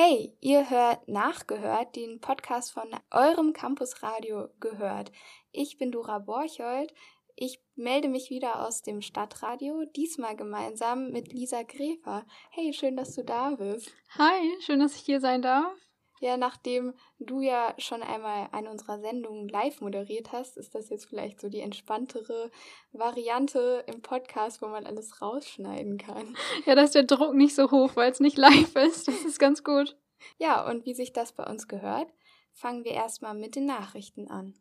Hey, ihr hört nachgehört, den Podcast von eurem Campusradio gehört. Ich bin Dora Borchold. Ich melde mich wieder aus dem Stadtradio, diesmal gemeinsam mit Lisa Gräfer. Hey, schön, dass du da bist. Hi, schön, dass ich hier sein darf. Ja, nachdem du ja schon einmal eine unserer Sendungen live moderiert hast, ist das jetzt vielleicht so die entspanntere Variante im Podcast, wo man alles rausschneiden kann. Ja, da ist der Druck nicht so hoch, weil es nicht live ist. Das ist ganz gut. Ja, und wie sich das bei uns gehört, fangen wir erstmal mit den Nachrichten an.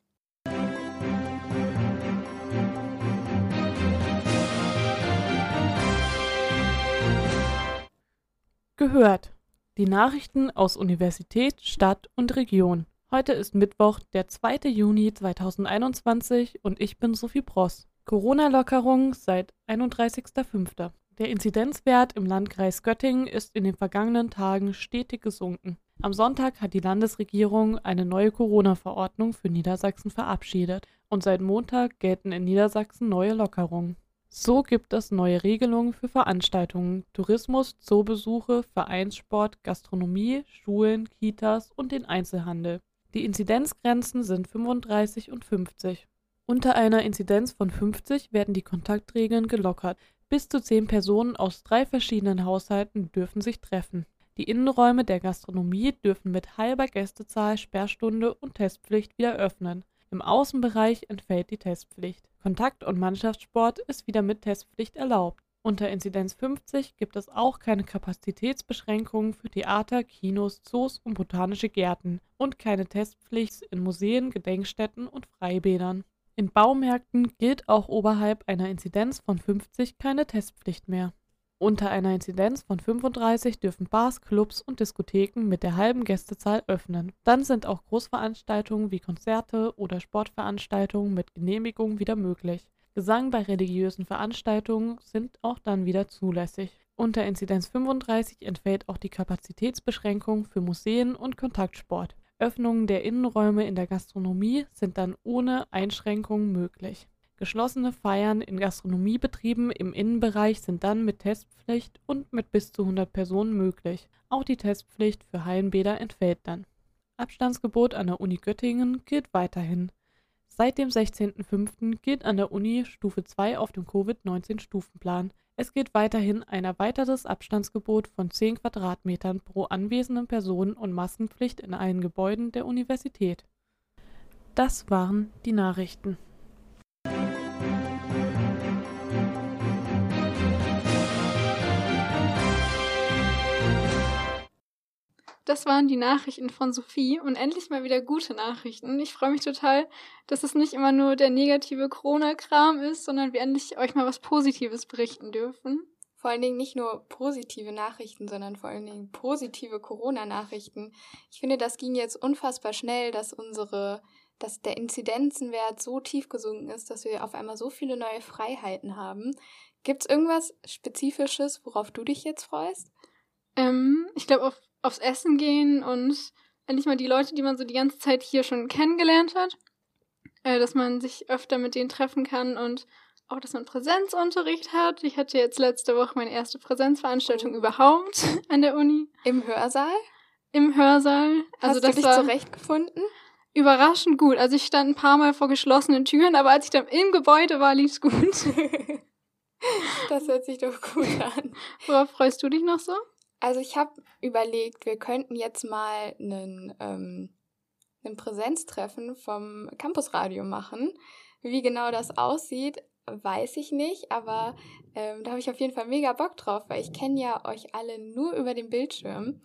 Gehört. Die Nachrichten aus Universität, Stadt und Region. Heute ist Mittwoch, der 2. Juni 2021 und ich bin Sophie Bross. Corona-Lockerung seit 31.05. Der Inzidenzwert im Landkreis Göttingen ist in den vergangenen Tagen stetig gesunken. Am Sonntag hat die Landesregierung eine neue Corona-Verordnung für Niedersachsen verabschiedet und seit Montag gelten in Niedersachsen neue Lockerungen. So gibt es neue Regelungen für Veranstaltungen, Tourismus, Zoobesuche, Vereinssport, Gastronomie, Schulen, Kitas und den Einzelhandel. Die Inzidenzgrenzen sind 35 und 50. Unter einer Inzidenz von 50 werden die Kontaktregeln gelockert. Bis zu zehn Personen aus drei verschiedenen Haushalten dürfen sich treffen. Die Innenräume der Gastronomie dürfen mit halber Gästezahl, Sperrstunde und Testpflicht wieder öffnen. Im Außenbereich entfällt die Testpflicht. Kontakt- und Mannschaftssport ist wieder mit Testpflicht erlaubt. Unter Inzidenz 50 gibt es auch keine Kapazitätsbeschränkungen für Theater, Kinos, Zoos und botanische Gärten und keine Testpflicht in Museen, Gedenkstätten und Freibädern. In Baumärkten gilt auch oberhalb einer Inzidenz von 50 keine Testpflicht mehr. Unter einer Inzidenz von 35 dürfen Bars, Clubs und Diskotheken mit der halben Gästezahl öffnen. Dann sind auch Großveranstaltungen wie Konzerte oder Sportveranstaltungen mit Genehmigung wieder möglich. Gesang bei religiösen Veranstaltungen sind auch dann wieder zulässig. Unter Inzidenz 35 entfällt auch die Kapazitätsbeschränkung für Museen und Kontaktsport. Öffnungen der Innenräume in der Gastronomie sind dann ohne Einschränkungen möglich. Geschlossene Feiern in Gastronomiebetrieben im Innenbereich sind dann mit Testpflicht und mit bis zu 100 Personen möglich. Auch die Testpflicht für Hallenbäder entfällt dann. Abstandsgebot an der Uni Göttingen gilt weiterhin. Seit dem 16.05. gilt an der Uni Stufe 2 auf dem Covid-19-Stufenplan. Es gilt weiterhin ein erweitertes Abstandsgebot von 10 Quadratmetern pro anwesenden Person und Maskenpflicht in allen Gebäuden der Universität. Das waren die Nachrichten. Das waren die Nachrichten von Sophie und endlich mal wieder gute Nachrichten. Ich freue mich total, dass es nicht immer nur der negative Corona-Kram ist, sondern wir endlich euch mal was Positives berichten dürfen. Vor allen Dingen nicht nur positive Nachrichten, sondern vor allen Dingen positive Corona-Nachrichten. Ich finde, das ging jetzt unfassbar schnell, dass unsere, dass der Inzidenzenwert so tief gesunken ist, dass wir auf einmal so viele neue Freiheiten haben. Gibt es irgendwas Spezifisches, worauf du dich jetzt freust? Ähm, ich glaube, auf aufs Essen gehen und endlich mal die Leute, die man so die ganze Zeit hier schon kennengelernt hat, äh, dass man sich öfter mit denen treffen kann und auch, dass man Präsenzunterricht hat. Ich hatte jetzt letzte Woche meine erste Präsenzveranstaltung oh. überhaupt an der Uni. Im Hörsaal? Im Hörsaal. Also Hast das du dich war zurechtgefunden? Überraschend gut. Also ich stand ein paar Mal vor geschlossenen Türen, aber als ich dann im Gebäude war, lief's gut. das hört sich doch gut an. Worauf freust du dich noch so? Also ich habe überlegt, wir könnten jetzt mal einen, ähm, einen Präsenztreffen vom Campusradio machen. Wie genau das aussieht, weiß ich nicht, aber ähm, da habe ich auf jeden Fall mega Bock drauf, weil ich kenne ja euch alle nur über den Bildschirm.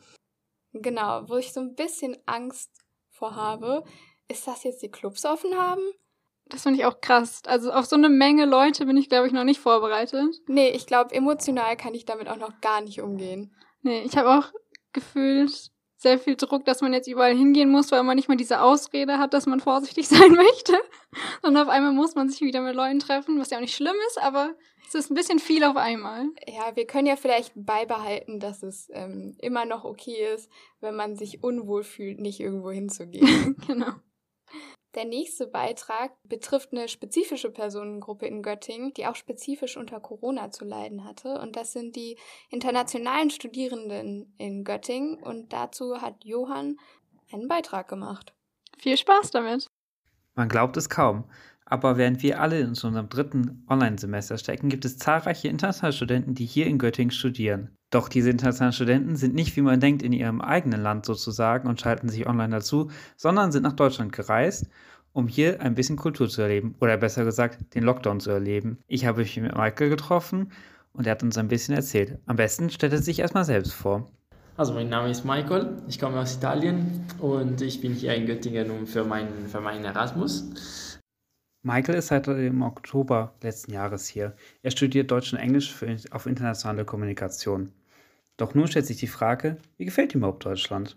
Genau, wo ich so ein bisschen Angst vor habe, ist, dass jetzt die Clubs offen haben. Das finde ich auch krass. Also auf so eine Menge Leute bin ich, glaube ich, noch nicht vorbereitet. Nee, ich glaube, emotional kann ich damit auch noch gar nicht umgehen. Nee, ich habe auch gefühlt sehr viel Druck, dass man jetzt überall hingehen muss, weil man nicht mal diese Ausrede hat, dass man vorsichtig sein möchte. Und auf einmal muss man sich wieder mit Leuten treffen, was ja auch nicht schlimm ist, aber es ist ein bisschen viel auf einmal. Ja, wir können ja vielleicht beibehalten, dass es ähm, immer noch okay ist, wenn man sich unwohl fühlt, nicht irgendwo hinzugehen. genau. Der nächste Beitrag betrifft eine spezifische Personengruppe in Göttingen, die auch spezifisch unter Corona zu leiden hatte. Und das sind die internationalen Studierenden in Göttingen. Und dazu hat Johann einen Beitrag gemacht. Viel Spaß damit! Man glaubt es kaum. Aber während wir alle in unserem dritten Online-Semester stecken, gibt es zahlreiche internationale Studenten, die hier in Göttingen studieren. Doch diese internationalen Studenten sind nicht, wie man denkt, in ihrem eigenen Land sozusagen und schalten sich online dazu, sondern sind nach Deutschland gereist, um hier ein bisschen Kultur zu erleben oder besser gesagt den Lockdown zu erleben. Ich habe mich mit Michael getroffen und er hat uns ein bisschen erzählt. Am besten stellt er sich erstmal selbst vor. Also mein Name ist Michael, ich komme aus Italien und ich bin hier in Göttingen für meinen, für meinen Erasmus. Michael ist seit dem Oktober letzten Jahres hier. Er studiert Deutsch und Englisch für, auf internationale Kommunikation. Doch nun stellt sich die Frage, wie gefällt ihm überhaupt Deutschland?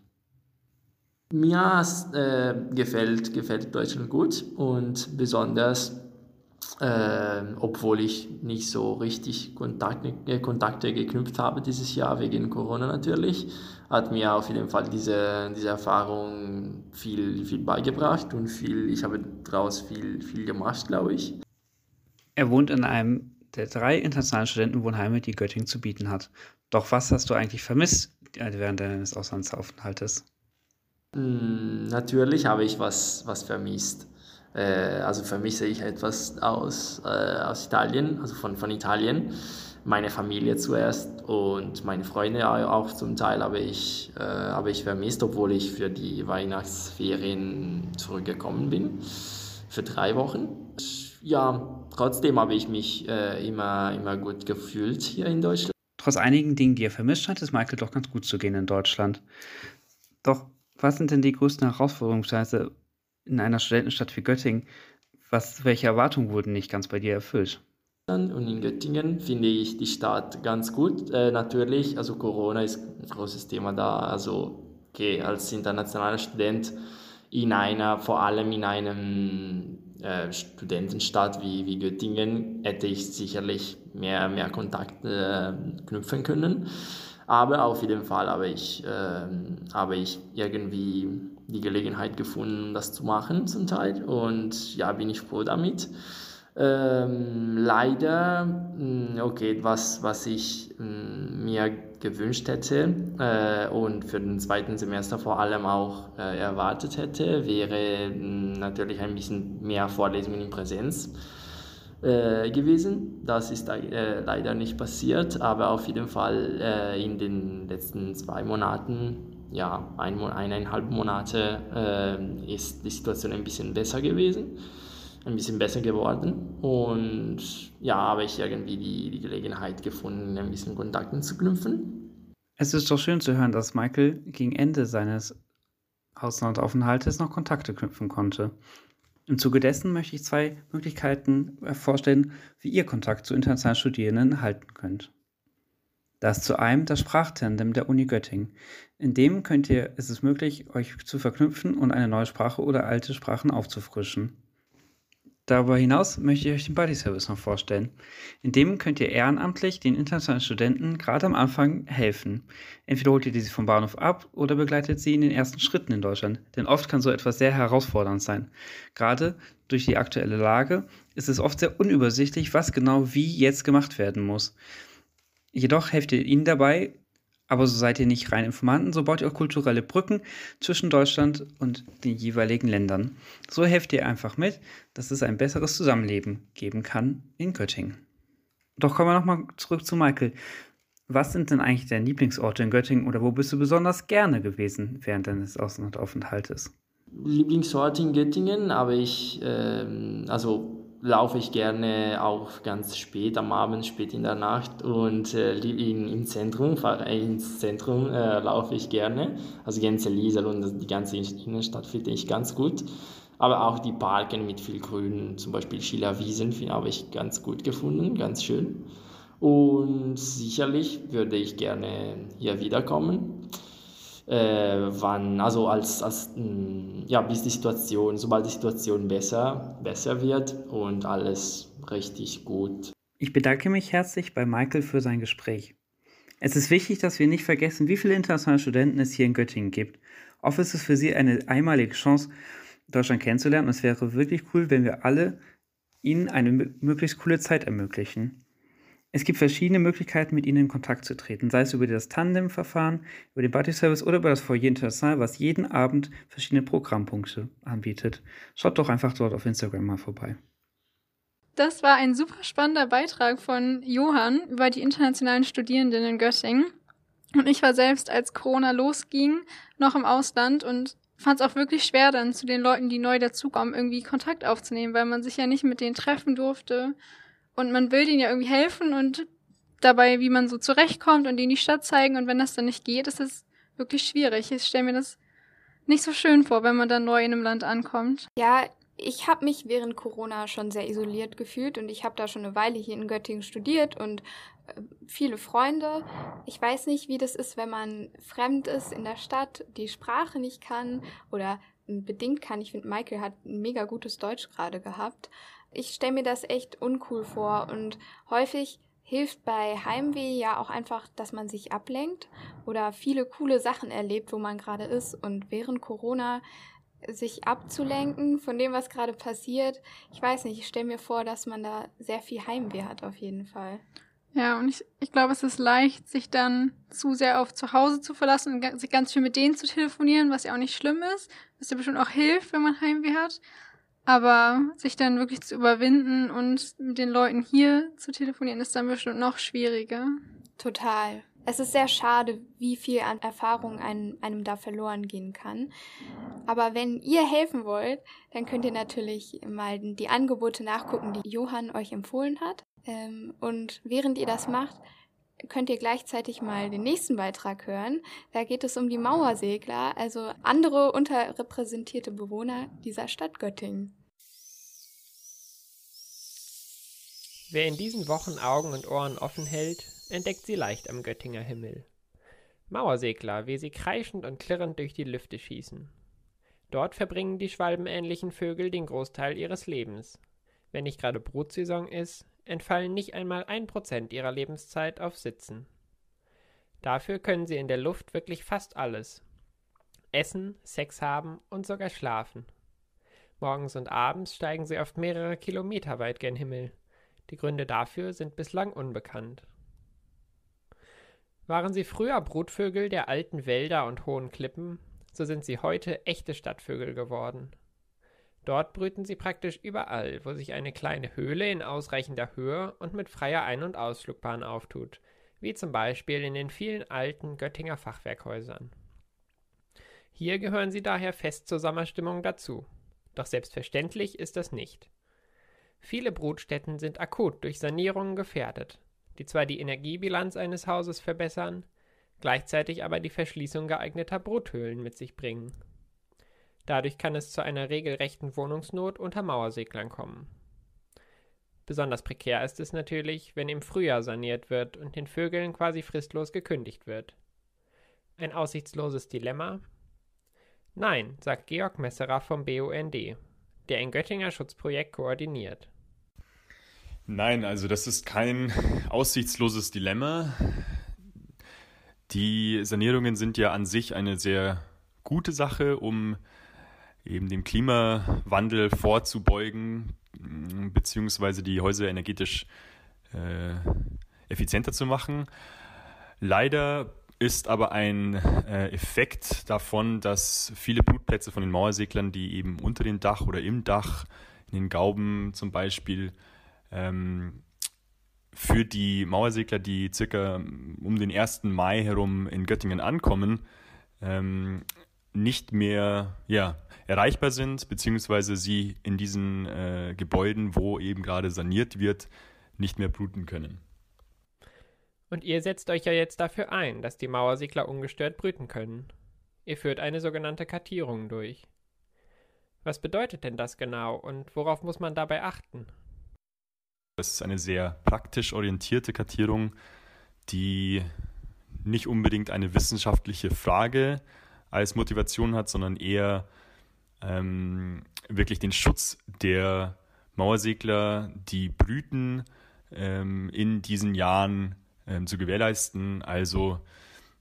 Mir äh, gefällt, gefällt Deutschland gut und besonders, äh, obwohl ich nicht so richtig Kontakte, äh, Kontakte geknüpft habe dieses Jahr wegen Corona natürlich, hat mir auf jeden Fall diese, diese Erfahrung viel, viel beigebracht und viel, ich habe daraus viel, viel gemacht, glaube ich. Er wohnt in einem der drei internationalen Studentenwohnheime, die Göttingen zu bieten hat. Doch was hast du eigentlich vermisst während deines Auslandsaufenthaltes? Hm, natürlich habe ich was, was vermisst. Äh, also vermisse ich etwas aus, äh, aus Italien, also von, von Italien. Meine Familie zuerst und meine Freunde auch zum Teil habe ich, äh, habe ich vermisst, obwohl ich für die Weihnachtsferien zurückgekommen bin. Für drei Wochen. Ja, trotzdem habe ich mich äh, immer, immer gut gefühlt hier in Deutschland. Trotz einigen Dingen, die er vermisst, scheint es Michael doch ganz gut zu gehen in Deutschland. Doch was sind denn die größten Herausforderungen in einer Studentenstadt wie Göttingen? Was, welche Erwartungen wurden nicht ganz bei dir erfüllt? Und in Göttingen finde ich die Stadt ganz gut. Äh, natürlich, also Corona ist ein großes Thema da. Also okay, als internationaler Student in einer, vor allem in einem äh, Studentenstadt wie, wie Göttingen hätte ich sicherlich mehr, mehr Kontakte äh, knüpfen können. Aber auf jeden Fall habe ich, äh, habe ich irgendwie die Gelegenheit gefunden, das zu machen zum Teil. Und ja, bin ich froh damit. Ähm, leider, mm, okay, was, was ich mm, mir gewünscht hätte äh, und für den zweiten Semester vor allem auch äh, erwartet hätte, wäre mm, natürlich ein bisschen mehr Vorlesungen in Präsenz äh, gewesen. Das ist äh, leider nicht passiert, aber auf jeden Fall äh, in den letzten zwei Monaten, ja, ein, eineinhalb Monate, äh, ist die Situation ein bisschen besser gewesen ein bisschen besser geworden. Und ja, habe ich irgendwie die, die Gelegenheit gefunden, ein bisschen Kontakten zu knüpfen. Es ist doch schön zu hören, dass Michael gegen Ende seines Auslandsaufenthaltes noch Kontakte knüpfen konnte. Im Zuge dessen möchte ich zwei Möglichkeiten vorstellen, wie ihr Kontakt zu internationalen Studierenden halten könnt. Das zu einem das Sprachtandem der Uni Göttingen. In dem könnt ihr, ist es möglich, euch zu verknüpfen und eine neue Sprache oder alte Sprachen aufzufrischen. Darüber hinaus möchte ich euch den Buddy Service noch vorstellen. In dem könnt ihr ehrenamtlich den internationalen Studenten gerade am Anfang helfen. Entweder holt ihr diese vom Bahnhof ab oder begleitet sie in den ersten Schritten in Deutschland, denn oft kann so etwas sehr herausfordernd sein. Gerade durch die aktuelle Lage ist es oft sehr unübersichtlich, was genau wie jetzt gemacht werden muss. Jedoch helft ihr ihnen dabei, aber so seid ihr nicht rein Informanten, so baut ihr auch kulturelle Brücken zwischen Deutschland und den jeweiligen Ländern. So helft ihr einfach mit, dass es ein besseres Zusammenleben geben kann in Göttingen. Doch kommen wir nochmal zurück zu Michael. Was sind denn eigentlich deine Lieblingsorte in Göttingen oder wo bist du besonders gerne gewesen während deines Auslandaufenthaltes? Lieblingsort in Göttingen, aber ich, äh, also laufe ich gerne auch ganz spät am Abend, spät in der Nacht und äh, in, im Zentrum, fahre ins Zentrum äh, laufe ich gerne. Also Gänse-Liesel und die ganze Innenstadt finde ich ganz gut. Aber auch die Parken mit viel Grün, zum Beispiel Schiller Wiesen, habe ich ganz gut gefunden, ganz schön. Und sicherlich würde ich gerne hier wiederkommen äh, wann, also als, als mm, ja, bis die Situation, sobald die Situation besser, besser wird und alles richtig gut. Ich bedanke mich herzlich bei Michael für sein Gespräch. Es ist wichtig, dass wir nicht vergessen, wie viele internationale Studenten es hier in Göttingen gibt. Oft ist es für sie eine einmalige Chance, Deutschland kennenzulernen. Und es wäre wirklich cool, wenn wir alle ihnen eine möglichst coole Zeit ermöglichen. Es gibt verschiedene Möglichkeiten, mit ihnen in Kontakt zu treten, sei es über das Tandem-Verfahren, über den Buddy-Service oder über das Foyer International, was jeden Abend verschiedene Programmpunkte anbietet. Schaut doch einfach dort auf Instagram mal vorbei. Das war ein super spannender Beitrag von Johann über die internationalen Studierenden in Göttingen. Und ich war selbst, als Corona losging, noch im Ausland und fand es auch wirklich schwer, dann zu den Leuten, die neu dazukommen, irgendwie Kontakt aufzunehmen, weil man sich ja nicht mit denen treffen durfte und man will denen ja irgendwie helfen und dabei, wie man so zurechtkommt und denen die Stadt zeigen. Und wenn das dann nicht geht, ist es wirklich schwierig. Ich stelle mir das nicht so schön vor, wenn man dann neu in einem Land ankommt. Ja, ich habe mich während Corona schon sehr isoliert gefühlt und ich habe da schon eine Weile hier in Göttingen studiert und äh, viele Freunde. Ich weiß nicht, wie das ist, wenn man fremd ist in der Stadt, die Sprache nicht kann oder bedingt kann. Ich finde, Michael hat ein mega gutes Deutsch gerade gehabt ich stelle mir das echt uncool vor und häufig hilft bei Heimweh ja auch einfach, dass man sich ablenkt oder viele coole Sachen erlebt, wo man gerade ist und während Corona sich abzulenken von dem, was gerade passiert. Ich weiß nicht, ich stelle mir vor, dass man da sehr viel Heimweh hat auf jeden Fall. Ja, und ich, ich glaube, es ist leicht, sich dann zu sehr auf zu Hause zu verlassen und sich ganz viel mit denen zu telefonieren, was ja auch nicht schlimm ist, was ja bestimmt auch hilft, wenn man Heimweh hat. Aber sich dann wirklich zu überwinden und mit den Leuten hier zu telefonieren, ist dann bestimmt noch schwieriger. Total. Es ist sehr schade, wie viel an Erfahrung einem, einem da verloren gehen kann. Aber wenn ihr helfen wollt, dann könnt ihr natürlich mal die Angebote nachgucken, die Johann euch empfohlen hat. Ähm, und während ihr das macht, könnt ihr gleichzeitig mal den nächsten Beitrag hören. Da geht es um die Mauersegler, also andere unterrepräsentierte Bewohner dieser Stadt Göttingen. Wer in diesen Wochen Augen und Ohren offen hält, entdeckt sie leicht am Göttinger Himmel. Mauersegler, wie sie kreischend und klirrend durch die Lüfte schießen. Dort verbringen die schwalbenähnlichen Vögel den Großteil ihres Lebens. Wenn nicht gerade Brutsaison ist, entfallen nicht einmal ein Prozent ihrer Lebenszeit auf Sitzen. Dafür können sie in der Luft wirklich fast alles. Essen, Sex haben und sogar schlafen. Morgens und abends steigen sie oft mehrere Kilometer weit gen Himmel. Die Gründe dafür sind bislang unbekannt. Waren sie früher Brutvögel der alten Wälder und hohen Klippen, so sind sie heute echte Stadtvögel geworden. Dort brüten sie praktisch überall, wo sich eine kleine Höhle in ausreichender Höhe und mit freier Ein- und Ausflugbahn auftut, wie zum Beispiel in den vielen alten Göttinger Fachwerkhäusern. Hier gehören sie daher fest zur Sommerstimmung dazu. Doch selbstverständlich ist das nicht. Viele Brutstätten sind akut durch Sanierungen gefährdet, die zwar die Energiebilanz eines Hauses verbessern, gleichzeitig aber die Verschließung geeigneter Bruthöhlen mit sich bringen. Dadurch kann es zu einer regelrechten Wohnungsnot unter Mauerseglern kommen. Besonders prekär ist es natürlich, wenn im Frühjahr saniert wird und den Vögeln quasi fristlos gekündigt wird. Ein aussichtsloses Dilemma? Nein, sagt Georg Messerer vom BUND, der ein Göttinger Schutzprojekt koordiniert. Nein, also das ist kein aussichtsloses Dilemma. Die Sanierungen sind ja an sich eine sehr gute Sache, um eben dem Klimawandel vorzubeugen, mm, beziehungsweise die Häuser energetisch äh, effizienter zu machen. Leider ist aber ein äh, Effekt davon, dass viele Brutplätze von den Mauerseglern, die eben unter dem Dach oder im Dach, in den Gauben zum Beispiel, ähm, für die Mauersegler, die circa um den 1. Mai herum in Göttingen ankommen, ähm, nicht mehr ja, erreichbar sind, beziehungsweise sie in diesen äh, Gebäuden, wo eben gerade saniert wird, nicht mehr brüten können. Und ihr setzt euch ja jetzt dafür ein, dass die Mauersegler ungestört brüten können. Ihr führt eine sogenannte Kartierung durch. Was bedeutet denn das genau und worauf muss man dabei achten? Das ist eine sehr praktisch orientierte Kartierung, die nicht unbedingt eine wissenschaftliche Frage als Motivation hat, sondern eher ähm, wirklich den Schutz der Mauersegler, die brüten, ähm, in diesen Jahren ähm, zu gewährleisten. Also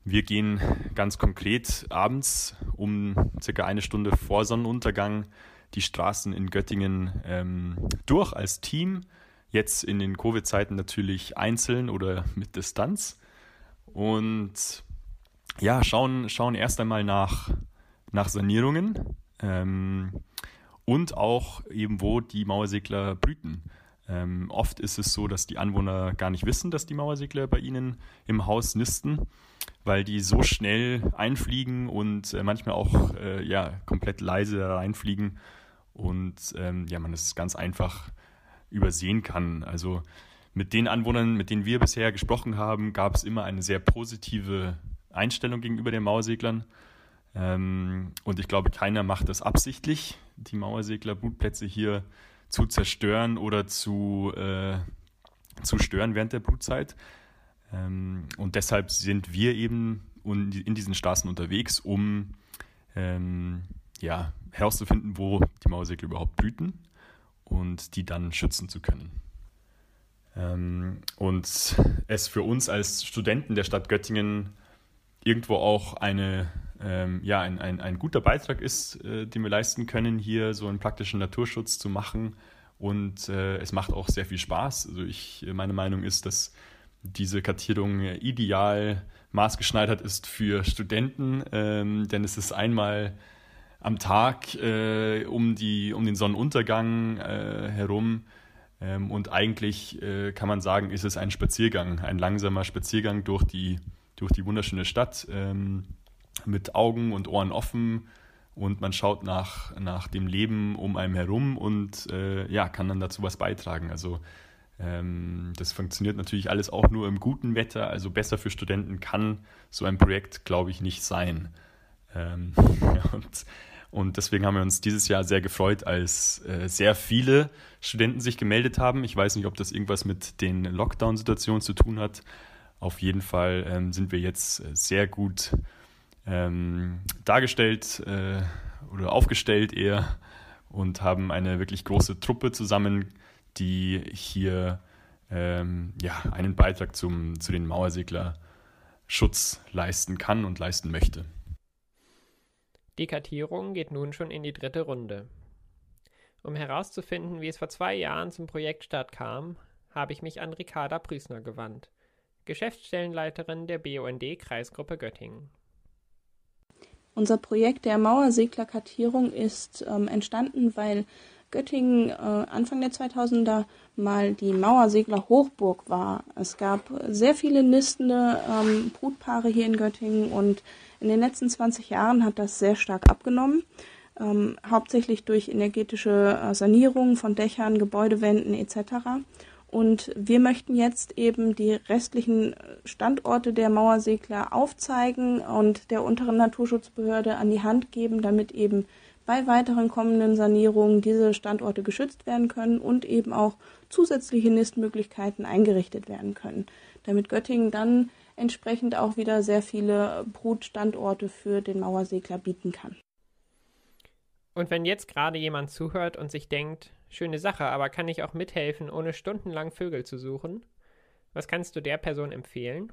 wir gehen ganz konkret abends um circa eine Stunde vor Sonnenuntergang die Straßen in Göttingen ähm, durch als Team. Jetzt in den Covid-Zeiten natürlich einzeln oder mit Distanz. Und ja, schauen, schauen erst einmal nach, nach Sanierungen ähm, und auch eben, wo die Mauersegler brüten. Ähm, oft ist es so, dass die Anwohner gar nicht wissen, dass die Mauersegler bei ihnen im Haus nisten, weil die so schnell einfliegen und äh, manchmal auch äh, ja, komplett leise reinfliegen und ähm, ja, man es ganz einfach übersehen kann. Also mit den Anwohnern, mit denen wir bisher gesprochen haben, gab es immer eine sehr positive Einstellung gegenüber den Mauerseglern. Ähm, und ich glaube, keiner macht das absichtlich, die Mauersegler-Brutplätze hier zu zerstören oder zu, äh, zu stören während der Brutzeit. Ähm, und deshalb sind wir eben in diesen Straßen unterwegs, um ähm, ja, herauszufinden, wo die Mauersegler überhaupt brüten und die dann schützen zu können. Ähm, und es für uns als Studenten der Stadt Göttingen irgendwo auch eine, ähm, ja, ein, ein, ein guter Beitrag ist, äh, den wir leisten können, hier so einen praktischen Naturschutz zu machen. Und äh, es macht auch sehr viel Spaß. Also ich, meine Meinung ist, dass diese Kartierung ideal maßgeschneidert ist für Studenten, ähm, denn es ist einmal am Tag äh, um, die, um den Sonnenuntergang äh, herum. Ähm, und eigentlich äh, kann man sagen, ist es ein Spaziergang, ein langsamer Spaziergang durch die, durch die wunderschöne Stadt ähm, mit Augen und Ohren offen. Und man schaut nach, nach dem Leben um einen herum und äh, ja, kann dann dazu was beitragen. Also ähm, das funktioniert natürlich alles auch nur im guten Wetter. Also besser für Studenten kann so ein Projekt, glaube ich, nicht sein. Ähm, und und deswegen haben wir uns dieses Jahr sehr gefreut, als äh, sehr viele Studenten sich gemeldet haben. Ich weiß nicht, ob das irgendwas mit den Lockdown-Situationen zu tun hat. Auf jeden Fall ähm, sind wir jetzt äh, sehr gut ähm, dargestellt äh, oder aufgestellt eher und haben eine wirklich große Truppe zusammen, die hier ähm, ja, einen Beitrag zum, zu den Mauersegler-Schutz leisten kann und leisten möchte. Die Kartierung geht nun schon in die dritte Runde. Um herauszufinden, wie es vor zwei Jahren zum Projektstart kam, habe ich mich an Ricarda Prüßner gewandt, Geschäftsstellenleiterin der BUND Kreisgruppe Göttingen. Unser Projekt der Mauerseglerkartierung ist ähm, entstanden, weil Göttingen äh, Anfang der 2000er mal die Mauersegler Hochburg war. Es gab sehr viele nistende ähm, Brutpaare hier in Göttingen und in den letzten 20 Jahren hat das sehr stark abgenommen, ähm, hauptsächlich durch energetische äh, Sanierung von Dächern, Gebäudewänden etc. Und wir möchten jetzt eben die restlichen Standorte der Mauersegler aufzeigen und der unteren Naturschutzbehörde an die Hand geben, damit eben bei weiteren kommenden Sanierungen diese Standorte geschützt werden können und eben auch zusätzliche Nistmöglichkeiten eingerichtet werden können, damit Göttingen dann entsprechend auch wieder sehr viele Brutstandorte für den Mauersegler bieten kann. Und wenn jetzt gerade jemand zuhört und sich denkt, schöne Sache, aber kann ich auch mithelfen, ohne stundenlang Vögel zu suchen? Was kannst du der Person empfehlen?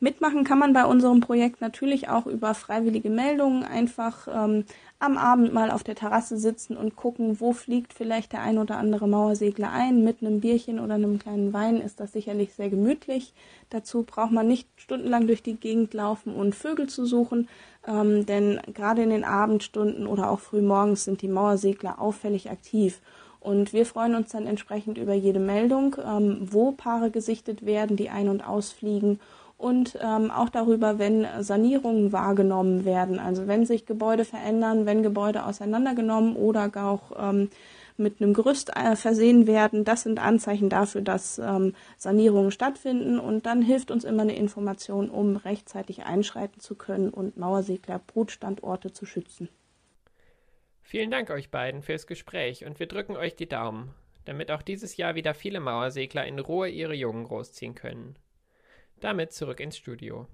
Mitmachen kann man bei unserem Projekt natürlich auch über freiwillige Meldungen einfach ähm, am Abend mal auf der Terrasse sitzen und gucken, wo fliegt vielleicht der ein oder andere Mauersegler ein. Mit einem Bierchen oder einem kleinen Wein ist das sicherlich sehr gemütlich. Dazu braucht man nicht stundenlang durch die Gegend laufen und Vögel zu suchen, ähm, denn gerade in den Abendstunden oder auch früh morgens sind die Mauersegler auffällig aktiv. Und wir freuen uns dann entsprechend über jede Meldung, ähm, wo Paare gesichtet werden, die ein- und ausfliegen und ähm, auch darüber, wenn Sanierungen wahrgenommen werden. Also wenn sich Gebäude verändern, wenn Gebäude auseinandergenommen oder auch ähm, mit einem Gerüst äh, versehen werden. Das sind Anzeichen dafür, dass ähm, Sanierungen stattfinden und dann hilft uns immer eine Information, um rechtzeitig einschreiten zu können und Mauersegler Brutstandorte zu schützen. Vielen Dank euch beiden fürs Gespräch und wir drücken euch die Daumen, damit auch dieses Jahr wieder viele Mauersegler in Ruhe ihre Jungen großziehen können. Damit zurück ins Studio.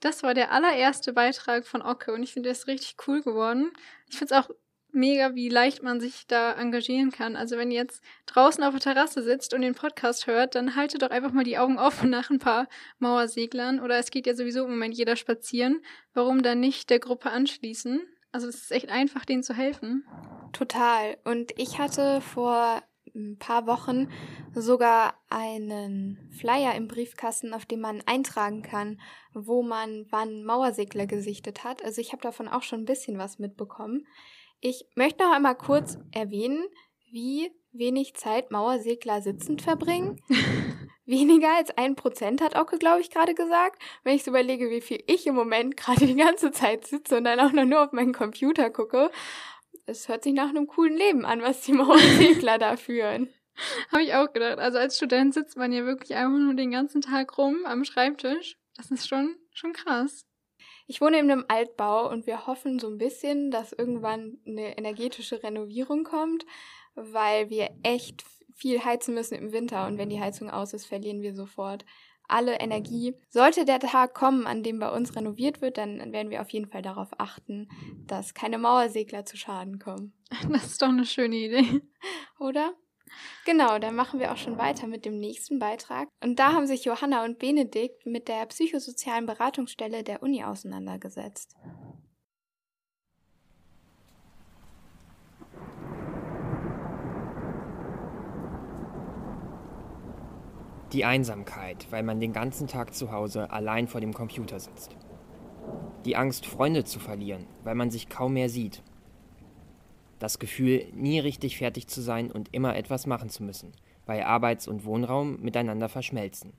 Das war der allererste Beitrag von Ocke und ich finde, der ist richtig cool geworden. Ich finde es auch mega, wie leicht man sich da engagieren kann. Also wenn ihr jetzt draußen auf der Terrasse sitzt und den Podcast hört, dann haltet doch einfach mal die Augen offen nach ein paar Mauerseglern. Oder es geht ja sowieso im Moment jeder spazieren. Warum dann nicht der Gruppe anschließen? Also es ist echt einfach, denen zu helfen. Total. Und ich hatte vor ein paar Wochen sogar einen Flyer im Briefkasten, auf dem man eintragen kann, wo man wann Mauersegler gesichtet hat. Also ich habe davon auch schon ein bisschen was mitbekommen. Ich möchte noch einmal kurz erwähnen, wie wenig Zeit Mauersegler sitzend verbringen. Weniger als ein Prozent hat Ocke, glaube ich, gerade gesagt. Wenn ich so überlege, wie viel ich im Moment gerade die ganze Zeit sitze und dann auch noch nur auf meinen Computer gucke. Es hört sich nach einem coolen Leben an, was die Mauersegler da führen. Habe ich auch gedacht. Also als Student sitzt man ja wirklich einfach nur den ganzen Tag rum am Schreibtisch. Das ist schon, schon krass. Ich wohne in einem Altbau und wir hoffen so ein bisschen, dass irgendwann eine energetische Renovierung kommt, weil wir echt viel heizen müssen im Winter und wenn die Heizung aus ist, verlieren wir sofort alle Energie. Sollte der Tag kommen, an dem bei uns renoviert wird, dann werden wir auf jeden Fall darauf achten, dass keine Mauersegler zu Schaden kommen. Das ist doch eine schöne Idee. Oder? Genau, dann machen wir auch schon weiter mit dem nächsten Beitrag. Und da haben sich Johanna und Benedikt mit der psychosozialen Beratungsstelle der Uni auseinandergesetzt. Die Einsamkeit, weil man den ganzen Tag zu Hause allein vor dem Computer sitzt. Die Angst, Freunde zu verlieren, weil man sich kaum mehr sieht. Das Gefühl, nie richtig fertig zu sein und immer etwas machen zu müssen, weil Arbeits- und Wohnraum miteinander verschmelzen.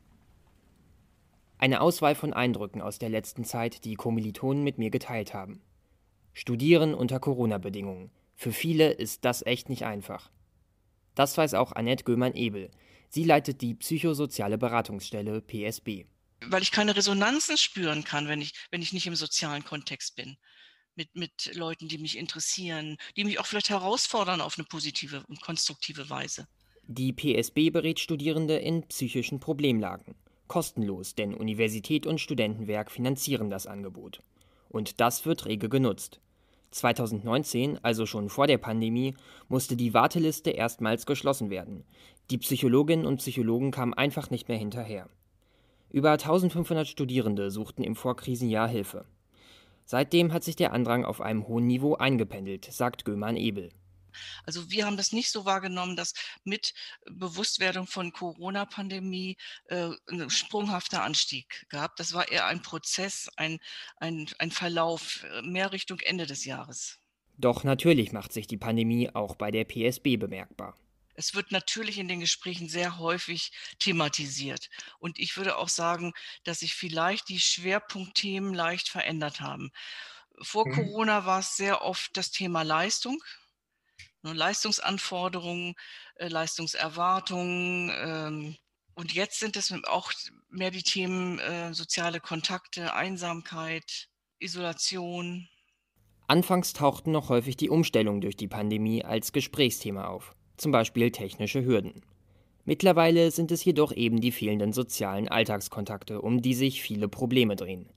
Eine Auswahl von Eindrücken aus der letzten Zeit, die Kommilitonen mit mir geteilt haben. Studieren unter Corona-Bedingungen. Für viele ist das echt nicht einfach. Das weiß auch Annette Göhmann-Ebel, Sie leitet die psychosoziale Beratungsstelle PSB. Weil ich keine Resonanzen spüren kann, wenn ich, wenn ich nicht im sozialen Kontext bin. Mit, mit Leuten, die mich interessieren, die mich auch vielleicht herausfordern auf eine positive und konstruktive Weise. Die PSB berät Studierende in psychischen Problemlagen. Kostenlos, denn Universität und Studentenwerk finanzieren das Angebot. Und das wird rege genutzt. 2019, also schon vor der Pandemie, musste die Warteliste erstmals geschlossen werden. Die Psychologinnen und Psychologen kamen einfach nicht mehr hinterher. Über 1500 Studierende suchten im Vorkrisenjahr Hilfe. Seitdem hat sich der Andrang auf einem hohen Niveau eingependelt, sagt Göman Ebel. Also wir haben das nicht so wahrgenommen, dass mit Bewusstwerdung von Corona-Pandemie äh, ein sprunghafter Anstieg gab. Das war eher ein Prozess, ein, ein, ein Verlauf äh, mehr Richtung Ende des Jahres. Doch natürlich macht sich die Pandemie auch bei der PSB bemerkbar. Es wird natürlich in den Gesprächen sehr häufig thematisiert. Und ich würde auch sagen, dass sich vielleicht die Schwerpunktthemen leicht verändert haben. Vor mhm. Corona war es sehr oft das Thema Leistung. Ne, Leistungsanforderungen, äh, Leistungserwartungen. Ähm, und jetzt sind es auch mehr die Themen äh, soziale Kontakte, Einsamkeit, Isolation. Anfangs tauchten noch häufig die Umstellungen durch die Pandemie als Gesprächsthema auf, zum Beispiel technische Hürden. Mittlerweile sind es jedoch eben die fehlenden sozialen Alltagskontakte, um die sich viele Probleme drehen.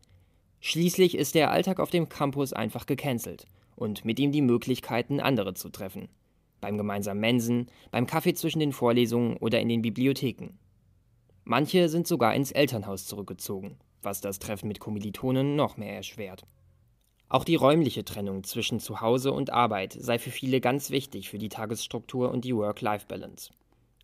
Schließlich ist der Alltag auf dem Campus einfach gecancelt und mit ihm die Möglichkeiten, andere zu treffen. Beim gemeinsamen Mensen, beim Kaffee zwischen den Vorlesungen oder in den Bibliotheken. Manche sind sogar ins Elternhaus zurückgezogen, was das Treffen mit Kommilitonen noch mehr erschwert. Auch die räumliche Trennung zwischen Zuhause und Arbeit sei für viele ganz wichtig für die Tagesstruktur und die Work-Life-Balance.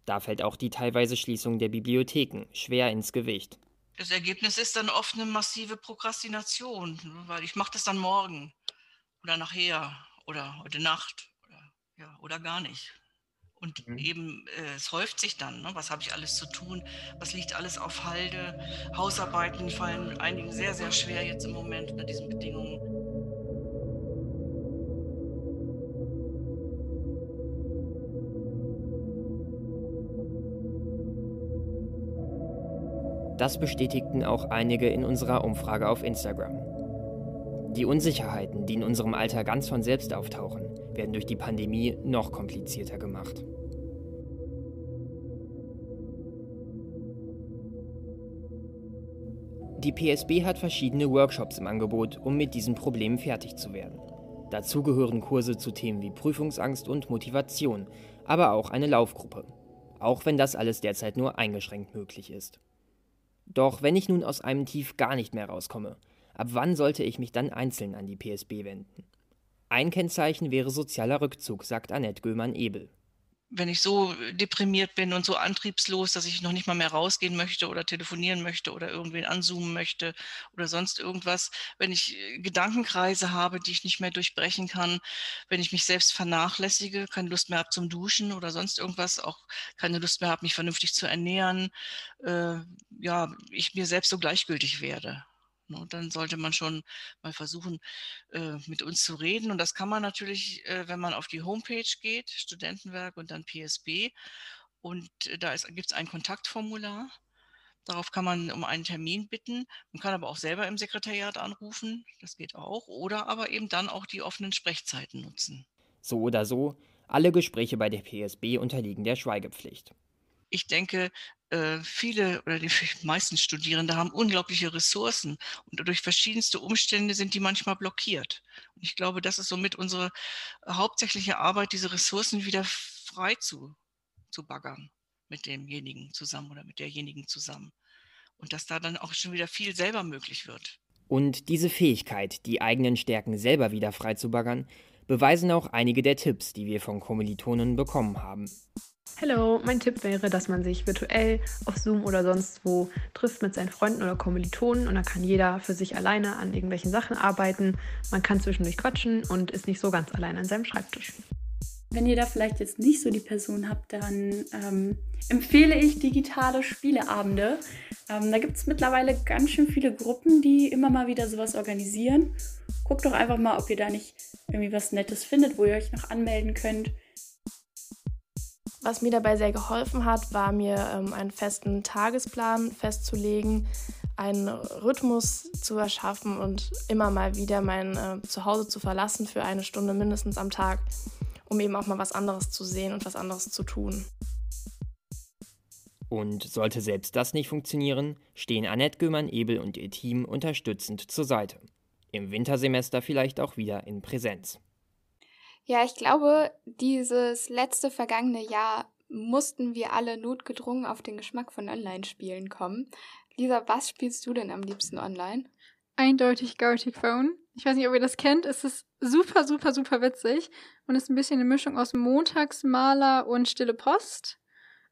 Da fällt auch die teilweise Schließung der Bibliotheken schwer ins Gewicht. Das Ergebnis ist dann oft eine massive Prokrastination, weil ich mache das dann morgen oder nachher oder heute Nacht oder, ja, oder gar nicht. Und mhm. eben, äh, es häuft sich dann, ne? was habe ich alles zu tun, was liegt alles auf Halde. Hausarbeiten fallen einigen sehr, sehr schwer jetzt im Moment unter diesen Bedingungen. Das bestätigten auch einige in unserer Umfrage auf Instagram. Die Unsicherheiten, die in unserem Alter ganz von selbst auftauchen, werden durch die Pandemie noch komplizierter gemacht. Die PSB hat verschiedene Workshops im Angebot, um mit diesen Problemen fertig zu werden. Dazu gehören Kurse zu Themen wie Prüfungsangst und Motivation, aber auch eine Laufgruppe. Auch wenn das alles derzeit nur eingeschränkt möglich ist. Doch wenn ich nun aus einem Tief gar nicht mehr rauskomme, Ab wann sollte ich mich dann einzeln an die PSB wenden? Ein Kennzeichen wäre sozialer Rückzug, sagt Annette Göhlmann-Ebel wenn ich so deprimiert bin und so antriebslos, dass ich noch nicht mal mehr rausgehen möchte oder telefonieren möchte oder irgendwen anzoomen möchte oder sonst irgendwas, wenn ich äh, Gedankenkreise habe, die ich nicht mehr durchbrechen kann, wenn ich mich selbst vernachlässige, keine Lust mehr habe zum Duschen oder sonst irgendwas, auch keine Lust mehr habe, mich vernünftig zu ernähren, äh, ja, ich mir selbst so gleichgültig werde. Und dann sollte man schon mal versuchen, äh, mit uns zu reden. Und das kann man natürlich, äh, wenn man auf die Homepage geht, Studentenwerk und dann PSB. Und äh, da gibt es ein Kontaktformular. Darauf kann man um einen Termin bitten. Man kann aber auch selber im Sekretariat anrufen. Das geht auch. Oder aber eben dann auch die offenen Sprechzeiten nutzen. So oder so, alle Gespräche bei der PSB unterliegen der Schweigepflicht. Ich denke, viele oder die meisten Studierende haben unglaubliche Ressourcen und durch verschiedenste Umstände sind die manchmal blockiert. Und ich glaube, das ist somit unsere hauptsächliche Arbeit, diese Ressourcen wieder frei zu, zu baggern mit demjenigen zusammen oder mit derjenigen zusammen. Und dass da dann auch schon wieder viel selber möglich wird. Und diese Fähigkeit, die eigenen Stärken selber wieder frei zu baggern, beweisen auch einige der Tipps, die wir von Kommilitonen bekommen haben. Hallo, mein Tipp wäre, dass man sich virtuell auf Zoom oder sonst wo trifft mit seinen Freunden oder Kommilitonen und dann kann jeder für sich alleine an irgendwelchen Sachen arbeiten. Man kann zwischendurch quatschen und ist nicht so ganz allein an seinem Schreibtisch. Wenn ihr da vielleicht jetzt nicht so die Person habt, dann ähm, empfehle ich digitale Spieleabende. Ähm, da gibt es mittlerweile ganz schön viele Gruppen, die immer mal wieder sowas organisieren. Guckt doch einfach mal, ob ihr da nicht irgendwie was Nettes findet, wo ihr euch noch anmelden könnt. Was mir dabei sehr geholfen hat, war mir ähm, einen festen Tagesplan festzulegen, einen Rhythmus zu erschaffen und immer mal wieder mein äh, Zuhause zu verlassen für eine Stunde mindestens am Tag, um eben auch mal was anderes zu sehen und was anderes zu tun. Und sollte selbst das nicht funktionieren, stehen Annette Gömann-Ebel und ihr Team unterstützend zur Seite. Im Wintersemester vielleicht auch wieder in Präsenz. Ja, ich glaube, dieses letzte vergangene Jahr mussten wir alle notgedrungen auf den Geschmack von Online-Spielen kommen. Lisa, was spielst du denn am liebsten online? Eindeutig Gartic Phone. Ich weiß nicht, ob ihr das kennt. Es ist super, super, super witzig und ist ein bisschen eine Mischung aus Montagsmaler und Stille Post.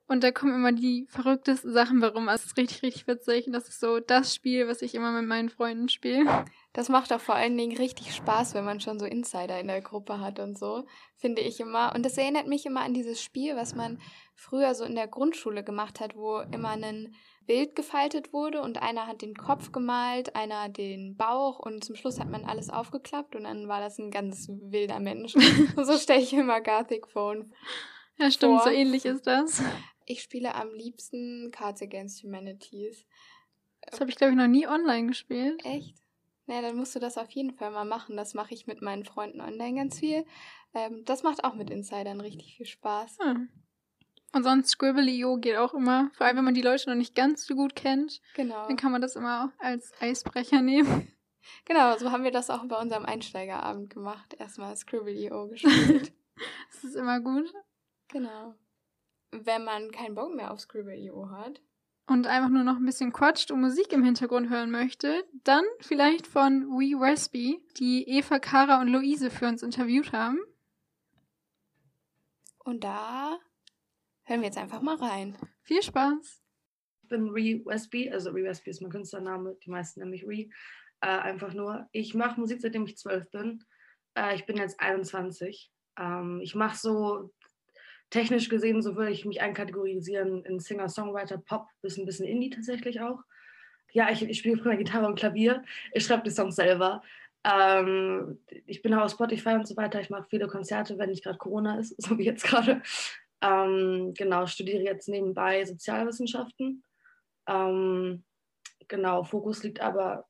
Und da kommen immer die verrücktesten Sachen warum. Also es ist richtig, richtig witzig. Und das ist so das Spiel, was ich immer mit meinen Freunden spiele. Das macht auch vor allen Dingen richtig Spaß, wenn man schon so Insider in der Gruppe hat und so, finde ich immer. Und das erinnert mich immer an dieses Spiel, was man früher so in der Grundschule gemacht hat, wo immer ein Bild gefaltet wurde und einer hat den Kopf gemalt, einer den Bauch und zum Schluss hat man alles aufgeklappt und dann war das ein ganz wilder Mensch. so stelle ich immer Gothic Phone. Ja, stimmt, vor. so ähnlich ist das. Ich spiele am liebsten Cards Against Humanities. Das habe ich, glaube ich, noch nie online gespielt. Echt? Na, dann musst du das auf jeden Fall mal machen. Das mache ich mit meinen Freunden online ganz viel. Ähm, das macht auch mit Insidern richtig viel Spaß. Hm. Und sonst Scribble.io geht auch immer. Vor allem, wenn man die Leute noch nicht ganz so gut kennt. Genau. Dann kann man das immer als Eisbrecher nehmen. Genau, so haben wir das auch bei unserem Einsteigerabend gemacht. Erstmal Scribble.io gespielt. das ist immer gut. Genau wenn man keinen Bock mehr auf Scribble.io hat. Und einfach nur noch ein bisschen quatscht und Musik im Hintergrund hören möchte, dann vielleicht von We Raspy, die Eva, Kara und Luise für uns interviewt haben. Und da hören wir jetzt einfach mal rein. Viel Spaß! Ich bin Re Westby, also Re Westby ist mein Künstlername, die meisten nennen mich Re. Äh, einfach nur. Ich mache Musik, seitdem ich zwölf bin. Äh, ich bin jetzt 21. Ähm, ich mache so technisch gesehen, so würde ich mich einkategorisieren in Singer-Songwriter, Pop, bis ein bisschen Indie tatsächlich auch. Ja, ich, ich spiele früher Gitarre und Klavier. Ich schreibe die Songs selber. Ähm, ich bin auch auf Spotify und so weiter. Ich mache viele Konzerte, wenn nicht gerade Corona ist, so wie jetzt gerade. Ähm, genau, studiere jetzt nebenbei Sozialwissenschaften. Ähm, genau, Fokus liegt aber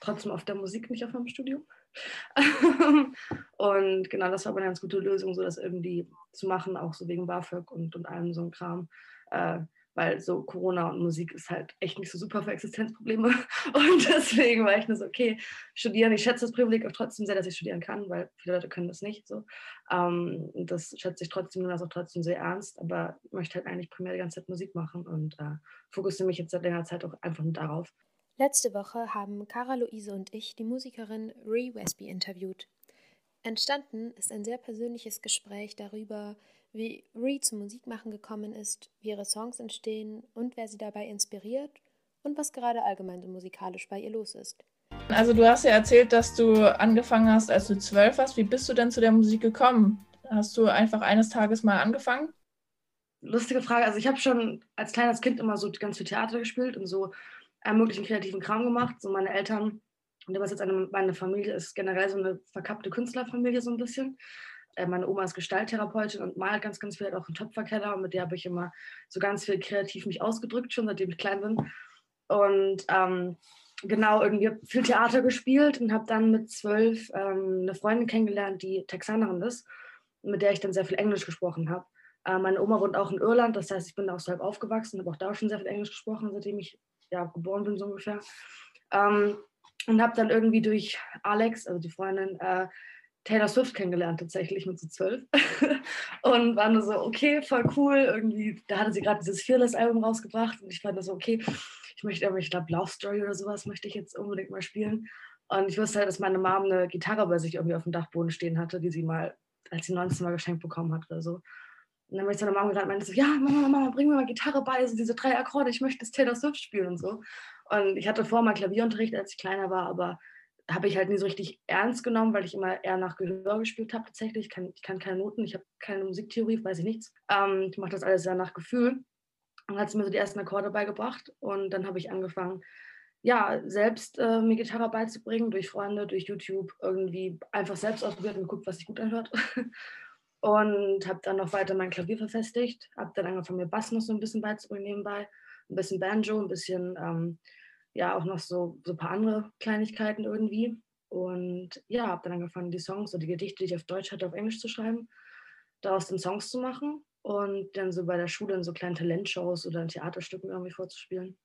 trotzdem auf der Musik, nicht auf meinem Studium. und genau, das war aber eine ganz gute Lösung, so das irgendwie zu machen, auch so wegen BAföG und, und allem so ein Kram. Äh, weil so Corona und Musik ist halt echt nicht so super für Existenzprobleme. Und deswegen war ich nur so, okay, studieren. Ich schätze das Privileg auch trotzdem sehr, dass ich studieren kann, weil viele Leute können das nicht so. Ähm, das schätze ich trotzdem und das auch trotzdem sehr ernst, aber möchte halt eigentlich primär die ganze Zeit Musik machen und äh, fokussiere mich jetzt seit längerer Zeit auch einfach nur darauf. Letzte Woche haben Cara Luise und ich die Musikerin Ree Westby interviewt. Entstanden ist ein sehr persönliches Gespräch darüber, wie Ree zum Musikmachen gekommen ist, wie ihre Songs entstehen und wer sie dabei inspiriert und was gerade allgemein so musikalisch bei ihr los ist. Also du hast ja erzählt, dass du angefangen hast, als du zwölf warst. Wie bist du denn zu der Musik gekommen? Hast du einfach eines Tages mal angefangen? Lustige Frage. Also ich habe schon als kleines Kind immer so ganz viel Theater gespielt und so einen möglichen kreativen Kram gemacht. So meine Eltern und was jetzt eine, meine Familie ist generell so eine verkappte Künstlerfamilie so ein bisschen. Äh, meine Oma ist Gestalttherapeutin und malt ganz, ganz viel, hat auch einen Töpferkeller und mit der habe ich immer so ganz viel kreativ mich ausgedrückt, schon seitdem ich klein bin. Und ähm, genau, irgendwie viel Theater gespielt und habe dann mit zwölf ähm, eine Freundin kennengelernt, die Texanerin ist, mit der ich dann sehr viel Englisch gesprochen habe. Äh, meine Oma wohnt auch in Irland, das heißt, ich bin außerhalb aufgewachsen, habe auch da schon sehr viel Englisch gesprochen, seitdem ich ja, geboren bin, so ungefähr. Ähm, und habe dann irgendwie durch Alex, also die Freundin, äh, Taylor Swift kennengelernt, tatsächlich mit so zwölf. und war nur so, okay, voll cool. Irgendwie, da hatte sie gerade dieses Fearless-Album rausgebracht und ich fand das so, okay, ich möchte irgendwie, ich glaube, Love Story oder sowas möchte ich jetzt unbedingt mal spielen. Und ich wusste halt, dass meine Mom eine Gitarre bei sich irgendwie auf dem Dachboden stehen hatte, die sie mal, als sie 19 mal geschenkt bekommen hat oder so. Und dann bin ich zu meiner Mom gerannt und meinte so, ja, Mama, Mama, bring mir mal Gitarre bei, so diese drei Akkorde, ich möchte das Taylor Swift spielen und so. Und ich hatte vorher mal Klavierunterricht, als ich kleiner war, aber habe ich halt nie so richtig ernst genommen, weil ich immer eher nach Gehör gespielt habe tatsächlich. Ich kann, ich kann keine Noten, ich habe keine Musiktheorie, weiß ich nichts. Ähm, ich mache das alles sehr nach Gefühl. Und hat sie mir so die ersten Akkorde beigebracht und dann habe ich angefangen, ja, selbst äh, mir Gitarre beizubringen, durch Freunde, durch YouTube, irgendwie einfach selbst ausprobiert und geguckt, was sich gut anhört. und habe dann noch weiter mein Klavier verfestigt, habe dann angefangen, mir Bass noch so ein bisschen beizubringen nebenbei, ein bisschen Banjo, ein bisschen ähm, ja auch noch so, so ein paar andere Kleinigkeiten irgendwie. Und ja, habe dann angefangen, die Songs oder die Gedichte, die ich auf Deutsch hatte, auf Englisch zu schreiben, daraus dann Songs zu machen und dann so bei der Schule in so kleinen Talentshows oder in Theaterstücken irgendwie vorzuspielen.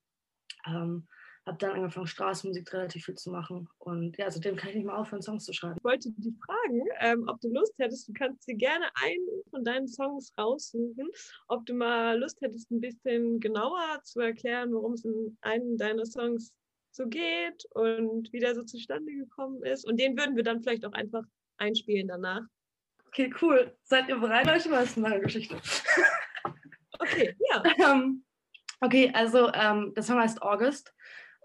Ähm, habe dann angefangen, Straßenmusik relativ viel zu machen. Und ja, seitdem kann ich nicht mehr aufhören, Songs zu schreiben. Ich wollte dich fragen, ähm, ob du Lust hättest, du kannst dir gerne einen von deinen Songs raussuchen, ob du mal Lust hättest, ein bisschen genauer zu erklären, worum es in einem deiner Songs so geht und wie der so zustande gekommen ist. Und den würden wir dann vielleicht auch einfach einspielen danach. Okay, cool. Seid ihr bereit? Ich weiß eine Geschichte. okay, ja. ähm, okay, also ähm, der Song heißt August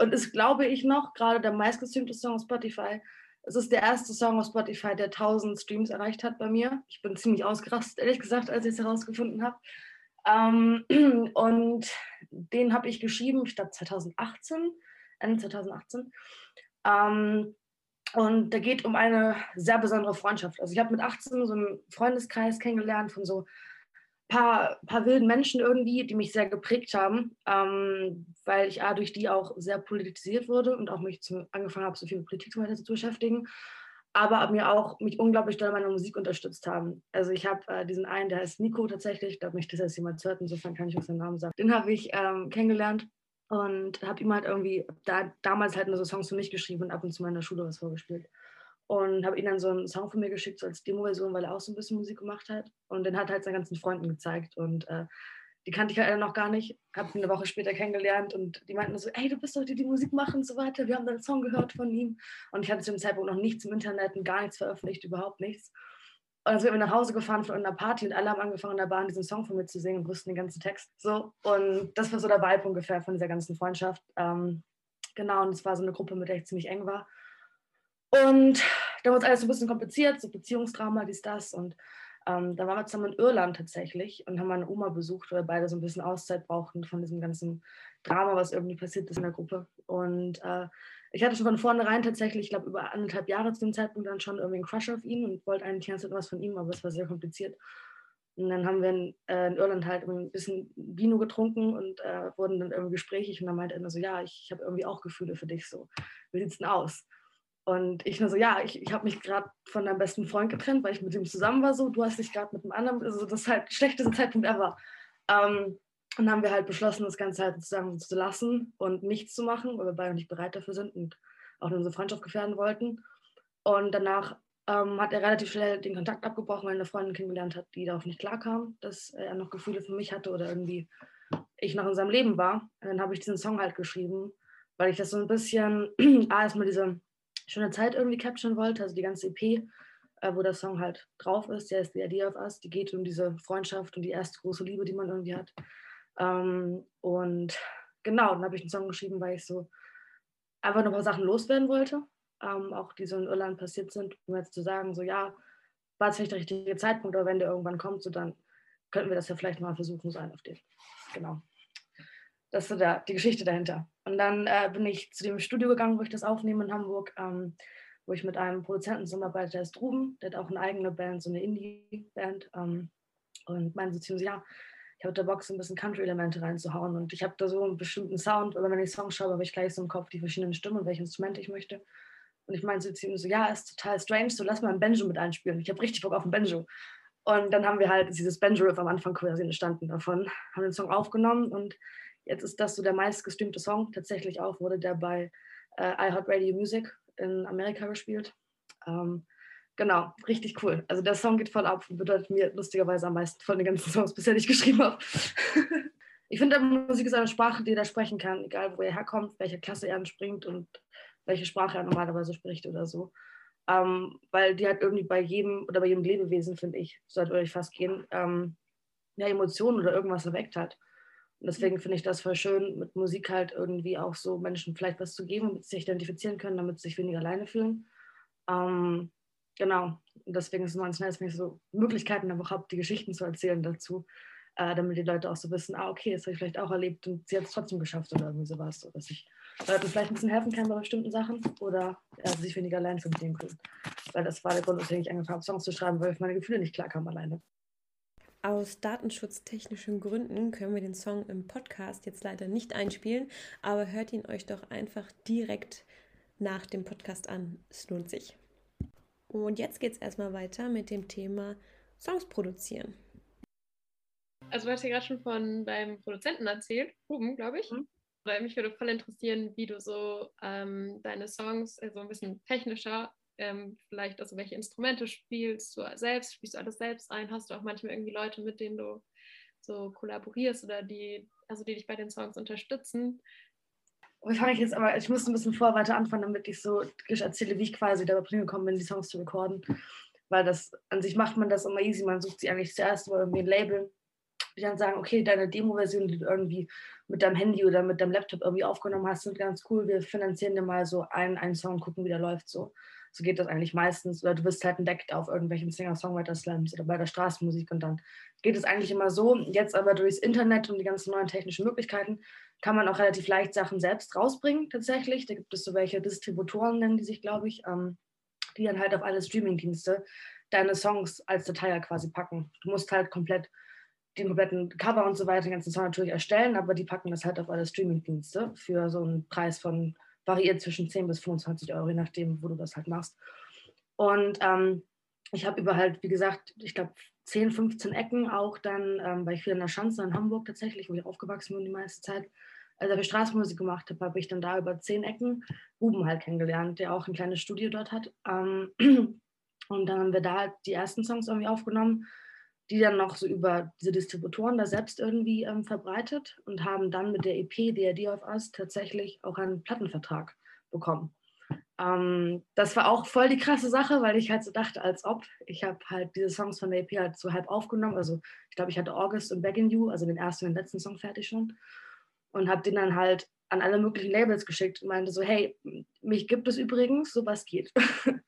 und ist, glaube ich, noch gerade der meistgestreamte Song auf Spotify. Es ist der erste Song auf Spotify, der 1000 Streams erreicht hat bei mir. Ich bin ziemlich ausgerastet, ehrlich gesagt, als ich es herausgefunden habe. Ähm, und den habe ich geschrieben, ich glaube 2018, Ende 2018. Ähm, und der geht um eine sehr besondere Freundschaft. Also ich habe mit 18 so einen Freundeskreis kennengelernt von so paar, paar wilden Menschen irgendwie, die mich sehr geprägt haben, ähm, weil ich A, durch die auch sehr politisiert wurde und auch mich zum, angefangen habe, so viel mit Politik weiter zu beschäftigen, aber mir auch mich unglaublich doll meiner Musik unterstützt haben. Also ich habe äh, diesen einen, der heißt Nico tatsächlich, ich glaube nicht, dass er es jemand hört, insofern kann ich auch seinen Namen sagen. Den habe ich ähm, kennengelernt und habe ihm halt irgendwie da, damals halt nur so Songs für mich geschrieben und ab und zu meiner Schule was vorgespielt und habe ihm dann so einen Song von mir geschickt, so als Demo-Version, weil er auch so ein bisschen Musik gemacht hat. Und den hat er halt seinen ganzen Freunden gezeigt. Und äh, die kannte ich halt noch gar nicht. Habe ihn eine Woche später kennengelernt und die meinten so, ey, du bist doch die, die Musik machen und so weiter. Wir haben deinen Song gehört von ihm. Und ich hatte zu dem Zeitpunkt noch nichts im Internet und gar nichts veröffentlicht, überhaupt nichts. Und dann sind wir nach Hause gefahren von einer Party und alle haben angefangen, in der Bahn diesen Song von mir zu singen und wussten den ganzen Text. So. Und das war so der Vibe ungefähr von dieser ganzen Freundschaft. Ähm, genau, und es war so eine Gruppe, mit der ich ziemlich eng war. Und da es alles so ein bisschen kompliziert, so Beziehungsdrama, dies, das. Und ähm, da waren wir zusammen in Irland tatsächlich und haben meine Oma besucht, weil beide so ein bisschen Auszeit brauchten von diesem ganzen Drama, was irgendwie passiert ist in der Gruppe. Und äh, ich hatte schon von vornherein tatsächlich, ich glaube, über anderthalb Jahre zu dem Zeitpunkt dann schon irgendwie einen Crush auf ihn und wollte eigentlich die ganze Zeit was von ihm, aber es war sehr kompliziert. Und dann haben wir in, äh, in Irland halt ein bisschen Vino getrunken und äh, wurden dann irgendwie gesprächig und dann meinte er so, ja, ich, ich habe irgendwie auch Gefühle für dich so. Wie sieht's denn aus? Und ich nur so, ja, ich, ich habe mich gerade von deinem besten Freund getrennt, weil ich mit ihm zusammen war so. Du hast dich gerade mit einem anderen, also das ist halt schlechteste Zeitpunkt ever. Ähm, und haben wir halt beschlossen, das Ganze halt zusammen zu lassen und nichts zu machen, weil wir beide nicht bereit dafür sind und auch unsere Freundschaft gefährden wollten. Und danach ähm, hat er relativ schnell den Kontakt abgebrochen, weil er eine Freundin kennengelernt hat, die darauf nicht klarkam, dass er noch Gefühle für mich hatte oder irgendwie ich noch in seinem Leben war. Und dann habe ich diesen Song halt geschrieben, weil ich das so ein bisschen, ah, erstmal diese schöne Zeit irgendwie capturen wollte, also die ganze EP. äh, wo der Song halt drauf ist. Der ist The Idea of Us. Die geht um diese Freundschaft und die erste große Liebe, die man irgendwie hat. Ähm, und genau, dann habe ich einen Song geschrieben, weil ich so einfach noch ein paar Sachen loswerden wollte, ähm, auch die so in Irland passiert sind, um jetzt zu sagen, so ja, war es vielleicht der richtige Zeitpunkt, aber wenn der irgendwann kommt, so dann könnten wir das ja vielleicht mal versuchen, so ein auf den. Genau. Das ist so der, die Geschichte dahinter. Und dann äh, bin ich zu dem Studio gegangen, wo ich das aufnehme in Hamburg, ähm, wo ich mit einem Produzenten zusammenarbeite, der ist Ruben, der hat auch eine eigene Band, so eine Indie-Band. Ähm, und meinte so ihm, ja, ich habe da Bock, so ein bisschen Country-Elemente reinzuhauen. Und ich habe da so einen bestimmten Sound, aber wenn ich Songs schaue, habe ich gleich so im Kopf die verschiedenen Stimmen und welche Instrumente ich möchte. Und ich meinte zu ihm so, ja, ist total strange, so lass mal ein Banjo mit einspielen. Ich habe richtig Bock auf ein Banjo. Und dann haben wir halt dieses Banjo-Riff am Anfang quasi entstanden davon, haben den Song aufgenommen und jetzt ist das so der meistgestreamte Song. Tatsächlich auch wurde der bei äh, iHeartRadio Music in Amerika gespielt. Ähm, genau, richtig cool. Also der Song geht voll ab und bedeutet mir lustigerweise am meisten von den ganzen Songs bisher, die ich geschrieben habe. ich finde, Musik ist eine Sprache, die jeder sprechen kann, egal wo er herkommt, welche Klasse er anspringt und welche Sprache er normalerweise spricht oder so. Ähm, weil die halt irgendwie bei jedem oder bei jedem Lebewesen, finde ich, sollte euch fast gehen, ähm, ja, Emotionen oder irgendwas erweckt hat. Und deswegen finde ich das voll schön, mit Musik halt irgendwie auch so Menschen vielleicht was zu geben, damit sie sich identifizieren können, damit sie sich weniger alleine fühlen. Ähm, genau. Und deswegen ist es ganz nice, wenn ich so Möglichkeiten einfach habe, die Geschichten zu erzählen dazu, äh, damit die Leute auch so wissen, ah, okay, das habe ich vielleicht auch erlebt und sie hat es trotzdem geschafft oder irgendwie sowas. So, dass ich Leuten vielleicht ein bisschen helfen kann bei bestimmten Sachen oder ja, sich weniger allein fühlen können. Weil das war der Grund, weswegen ich angefangen habe, Songs zu schreiben, weil ich meine Gefühle nicht klarkamen alleine. Aus datenschutztechnischen Gründen können wir den Song im Podcast jetzt leider nicht einspielen, aber hört ihn euch doch einfach direkt nach dem Podcast an. Es lohnt sich. Und jetzt geht es erstmal weiter mit dem Thema Songs produzieren. Also du hast ja gerade schon von deinem Produzenten erzählt, Ruben, glaube ich. Mhm. Weil mich würde voll interessieren, wie du so ähm, deine Songs so also ein bisschen technischer, ähm, vielleicht also welche Instrumente spielst du selbst, spielst du alles selbst ein, hast du auch manchmal irgendwie Leute, mit denen du so kollaborierst oder die, also die dich bei den Songs unterstützen. Fange ich jetzt aber, ich muss ein bisschen vorher weiter anfangen, damit ich so erzähle, wie ich quasi dabei gekommen bin, die Songs zu recorden. Weil das, an sich macht man das immer easy, man sucht sie eigentlich zuerst über irgendwie ein Label die dann sagen, okay, deine Demo-Version, die du irgendwie mit deinem Handy oder mit deinem Laptop irgendwie aufgenommen hast, sind ganz cool. Wir finanzieren dir mal so einen, einen Song, gucken, wie der läuft. So. So geht das eigentlich meistens. Oder du bist halt entdeckt auf irgendwelchen Singer-Songwriter-Slams oder bei der Straßenmusik und dann geht es eigentlich immer so. Jetzt aber durchs Internet und die ganzen neuen technischen Möglichkeiten kann man auch relativ leicht Sachen selbst rausbringen, tatsächlich. Da gibt es so welche Distributoren, nennen die sich, glaube ich, ähm, die dann halt auf alle Streaming-Dienste deine Songs als Datei quasi packen. Du musst halt komplett den kompletten Cover und so weiter, den ganzen Song natürlich erstellen, aber die packen das halt auf alle Streaming-Dienste für so einen Preis von, variiert zwischen 10 bis 25 Euro, je nachdem, wo du das halt machst. Und ähm, ich habe über halt, wie gesagt, ich glaube 10, 15 Ecken auch dann, ähm, weil ich viel in der Schanze in Hamburg tatsächlich, wo ich aufgewachsen bin die meiste Zeit, also ich Straßenmusik gemacht habe, habe ich dann da über 10 Ecken Ruben halt kennengelernt, der auch ein kleines Studio dort hat. Ähm, und dann haben wir da halt die ersten Songs irgendwie aufgenommen die dann noch so über diese Distributoren da selbst irgendwie ähm, verbreitet und haben dann mit der EP Idea of Us tatsächlich auch einen Plattenvertrag bekommen. Ähm, das war auch voll die krasse Sache, weil ich halt so dachte, als ob. Ich habe halt diese Songs von der EP halt so halb aufgenommen. Also ich glaube, ich hatte August und Begging You, also den ersten und den letzten Song fertig schon. Und habe den dann halt an alle möglichen Labels geschickt und meinte so, hey, mich gibt es übrigens, sowas geht.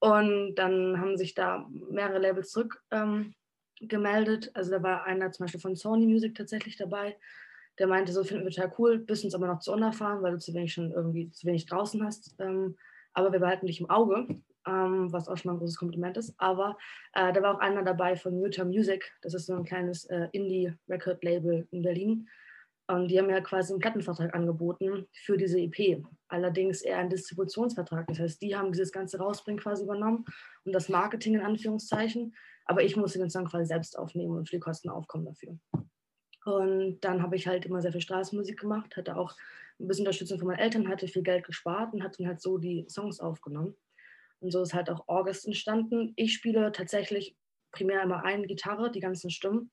und dann haben sich da mehrere Labels zurück ähm, gemeldet. Also da war einer zum Beispiel von Sony Music tatsächlich dabei, der meinte, so finden wir total cool, bist uns aber noch zu unerfahren, weil du zu wenig schon irgendwie zu wenig draußen hast. Ähm, aber wir behalten dich im Auge, ähm, was auch schon mal ein großes Kompliment ist. Aber äh, da war auch einer dabei von Muta Music, das ist so ein kleines äh, Indie-Record-Label in Berlin. Und die haben ja quasi einen Plattenvertrag angeboten für diese EP. Allerdings eher ein Distributionsvertrag. Das heißt, die haben dieses ganze Rausbringen quasi übernommen und das Marketing in Anführungszeichen. Aber ich musste den Song quasi selbst aufnehmen und für die Kosten aufkommen dafür. Und dann habe ich halt immer sehr viel Straßenmusik gemacht, hatte auch ein bisschen Unterstützung von meinen Eltern, hatte viel Geld gespart und hatte dann halt so die Songs aufgenommen. Und so ist halt auch August entstanden. Ich spiele tatsächlich primär immer eine Gitarre, die ganzen Stimmen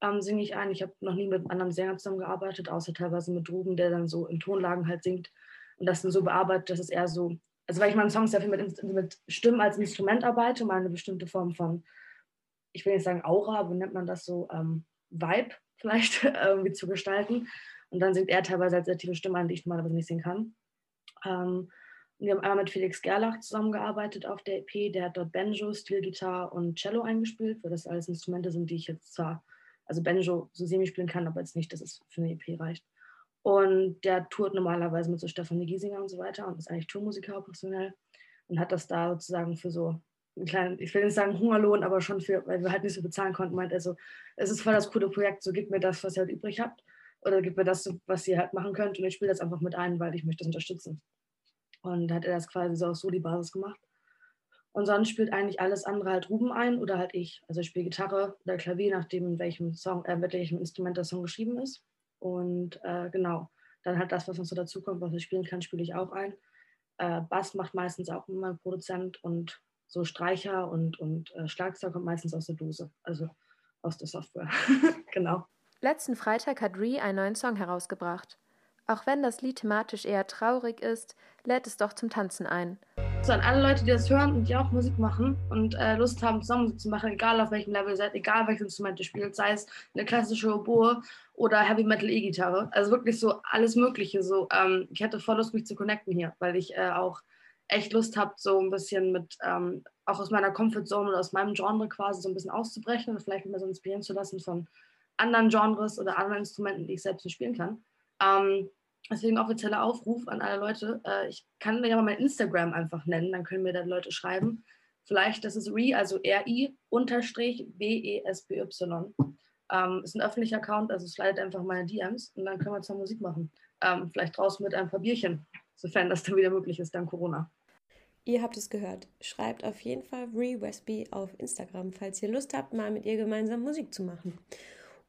ähm, singe ich ein. Ich habe noch nie mit anderen Sänger zusammengearbeitet, außer teilweise mit Ruben, der dann so in Tonlagen halt singt und das dann so bearbeitet, dass es eher so also weil ich meinen Songs sehr viel mit, mit Stimmen als Instrument arbeite, um eine bestimmte Form von, ich will nicht sagen Aura, wie nennt man das so, ähm, Vibe vielleicht irgendwie zu gestalten. Und dann singt er teilweise als tiefe Stimme an, die ich normalerweise nicht singen kann. Ähm, wir haben einmal mit Felix Gerlach zusammengearbeitet auf der EP. Der hat dort Banjo, Steelgitarre und Cello eingespielt, weil das alles Instrumente sind, die ich jetzt zwar, also Banjo so semi spielen kann, aber jetzt nicht, dass es für eine EP reicht. Und der tourt normalerweise mit so Stefanie Giesinger und so weiter und ist eigentlich Tourmusiker professionell und hat das da sozusagen für so einen kleinen, ich will nicht sagen Hungerlohn, aber schon für, weil wir halt nicht so bezahlen konnten, meint er so, es ist voll das coole Projekt, so gebt mir das, was ihr halt übrig habt oder gebt mir das, was ihr halt machen könnt und ich spiele das einfach mit ein, weil ich möchte das unterstützen. Und da hat er das quasi so auf so die Basis gemacht. Und sonst spielt eigentlich alles andere halt Ruben ein oder halt ich. Also ich spiele Gitarre oder Klavier, nachdem welchem Song, äh, mit welchem Instrument der Song geschrieben ist. Und äh, genau, dann halt das, was noch so dazukommt, was ich spielen kann, spiele ich auch ein. Äh, Bass macht meistens auch mein Produzent und so Streicher und, und äh, Schlagzeug kommt meistens aus der Dose, also aus der Software. genau. Letzten Freitag hat Ree einen neuen Song herausgebracht. Auch wenn das Lied thematisch eher traurig ist, lädt es doch zum Tanzen ein. So an alle Leute, die das hören und die auch Musik machen und äh, Lust haben, zusammen Musik zu machen, egal auf welchem Level ihr seid, egal welches Instrument ihr spielt, sei es eine klassische Oboe oder Heavy Metal E-Gitarre. Also wirklich so alles Mögliche. So, ähm, ich hätte voll Lust, mich zu connecten hier, weil ich äh, auch echt Lust habe, so ein bisschen mit, ähm, auch aus meiner Comfortzone oder aus meinem Genre quasi so ein bisschen auszubrechen und vielleicht mal so inspirieren zu lassen von anderen Genres oder anderen Instrumenten, die ich selbst nicht spielen kann. Ähm, deswegen offizieller Aufruf an alle Leute. Äh, ich kann ja mal mein Instagram einfach nennen, dann können mir da Leute schreiben. Vielleicht, das ist RI, also R-I unterstrich B-E-S-B-Y. Ähm, ist ein öffentlicher Account, also slidet einfach meine DMs und dann können wir zur Musik machen. Ähm, vielleicht draußen mit ein paar Bierchen, sofern das dann wieder möglich ist, dank Corona. Ihr habt es gehört. Schreibt auf jeden Fall Ree Westby auf Instagram, falls ihr Lust habt, mal mit ihr gemeinsam Musik zu machen.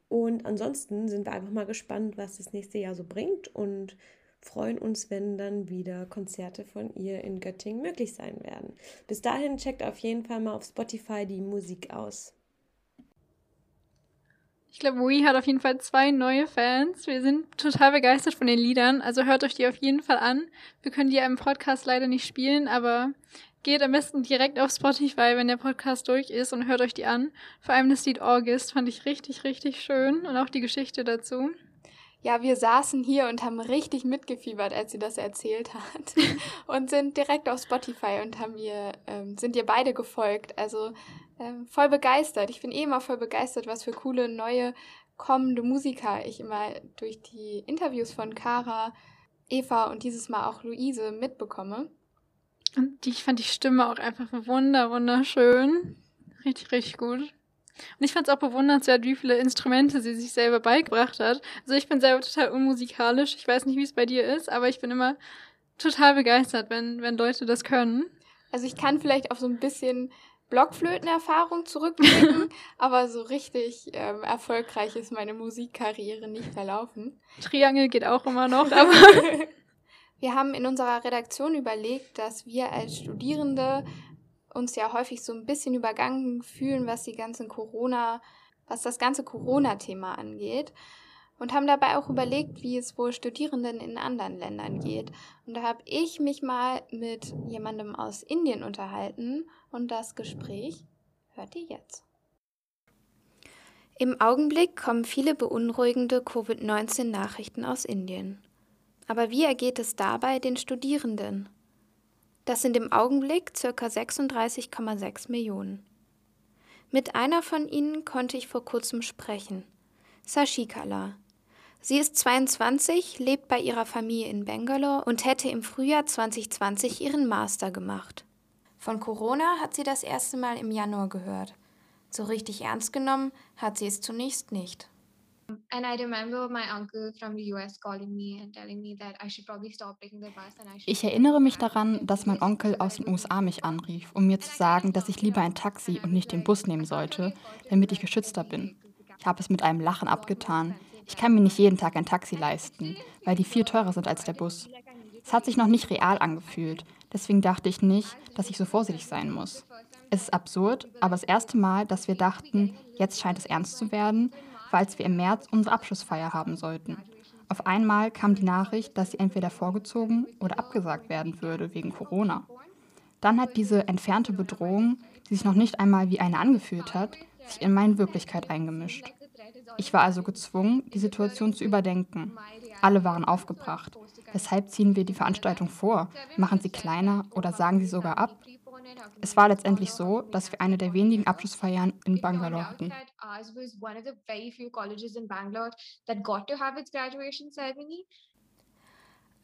Und ansonsten sind wir einfach mal gespannt, was das nächste Jahr so bringt und freuen uns, wenn dann wieder Konzerte von ihr in Göttingen möglich sein werden. Bis dahin checkt auf jeden Fall mal auf Spotify die Musik aus. Ich glaube, Wii hat auf jeden Fall zwei neue Fans. Wir sind total begeistert von den Liedern, also hört euch die auf jeden Fall an. Wir können die im Podcast leider nicht spielen, aber Geht am besten direkt auf Spotify, wenn der Podcast durch ist und hört euch die an. Vor allem das Lied August fand ich richtig, richtig schön und auch die Geschichte dazu. Ja, wir saßen hier und haben richtig mitgefiebert, als sie das erzählt hat. und sind direkt auf Spotify und haben ihr, ähm, sind ihr beide gefolgt. Also ähm, voll begeistert. Ich bin eh immer voll begeistert, was für coole neue kommende Musiker ich immer durch die Interviews von Kara, Eva und dieses Mal auch Luise mitbekomme. Und die, ich fand die Stimme auch einfach wunder, wunderschön. Richtig, richtig gut. Und ich fand es auch bewundernswert, wie viele Instrumente sie sich selber beigebracht hat. Also ich bin selber total unmusikalisch. Ich weiß nicht, wie es bei dir ist, aber ich bin immer total begeistert, wenn, wenn Leute das können. Also ich kann vielleicht auf so ein bisschen Blockflötenerfahrung zurückblicken, aber so richtig ähm, erfolgreich ist meine Musikkarriere nicht verlaufen. Triangel geht auch immer noch, aber Wir haben in unserer Redaktion überlegt, dass wir als Studierende uns ja häufig so ein bisschen übergangen fühlen, was die ganzen Corona, was das ganze Corona-Thema angeht. Und haben dabei auch überlegt, wie es wohl Studierenden in anderen Ländern geht. Und da habe ich mich mal mit jemandem aus Indien unterhalten und das Gespräch hört ihr jetzt. Im Augenblick kommen viele beunruhigende Covid-19-Nachrichten aus Indien. Aber wie ergeht es dabei den Studierenden? Das sind im Augenblick ca. 36,6 Millionen. Mit einer von ihnen konnte ich vor kurzem sprechen, Sashikala. Sie ist 22, lebt bei ihrer Familie in Bangalore und hätte im Frühjahr 2020 ihren Master gemacht. Von Corona hat sie das erste Mal im Januar gehört. So richtig ernst genommen hat sie es zunächst nicht. Ich erinnere mich daran, dass mein Onkel aus den USA mich anrief, um mir zu sagen, dass ich lieber ein Taxi und nicht den Bus nehmen sollte, damit ich geschützter bin. Ich habe es mit einem Lachen abgetan. Ich kann mir nicht jeden Tag ein Taxi leisten, weil die viel teurer sind als der Bus. Es hat sich noch nicht real angefühlt, deswegen dachte ich nicht, dass ich so vorsichtig sein muss. Es ist absurd, aber das erste Mal, dass wir dachten, jetzt scheint es ernst zu werden, weil wir im März unsere Abschlussfeier haben sollten. Auf einmal kam die Nachricht, dass sie entweder vorgezogen oder abgesagt werden würde wegen Corona. Dann hat diese entfernte Bedrohung, die sich noch nicht einmal wie eine angefühlt hat, sich in meine Wirklichkeit eingemischt. Ich war also gezwungen, die Situation zu überdenken. Alle waren aufgebracht. Weshalb ziehen wir die Veranstaltung vor? Machen sie kleiner oder sagen sie sogar ab? Es war letztendlich so, dass wir eine der wenigen Abschlussfeiern in Bangalore hatten.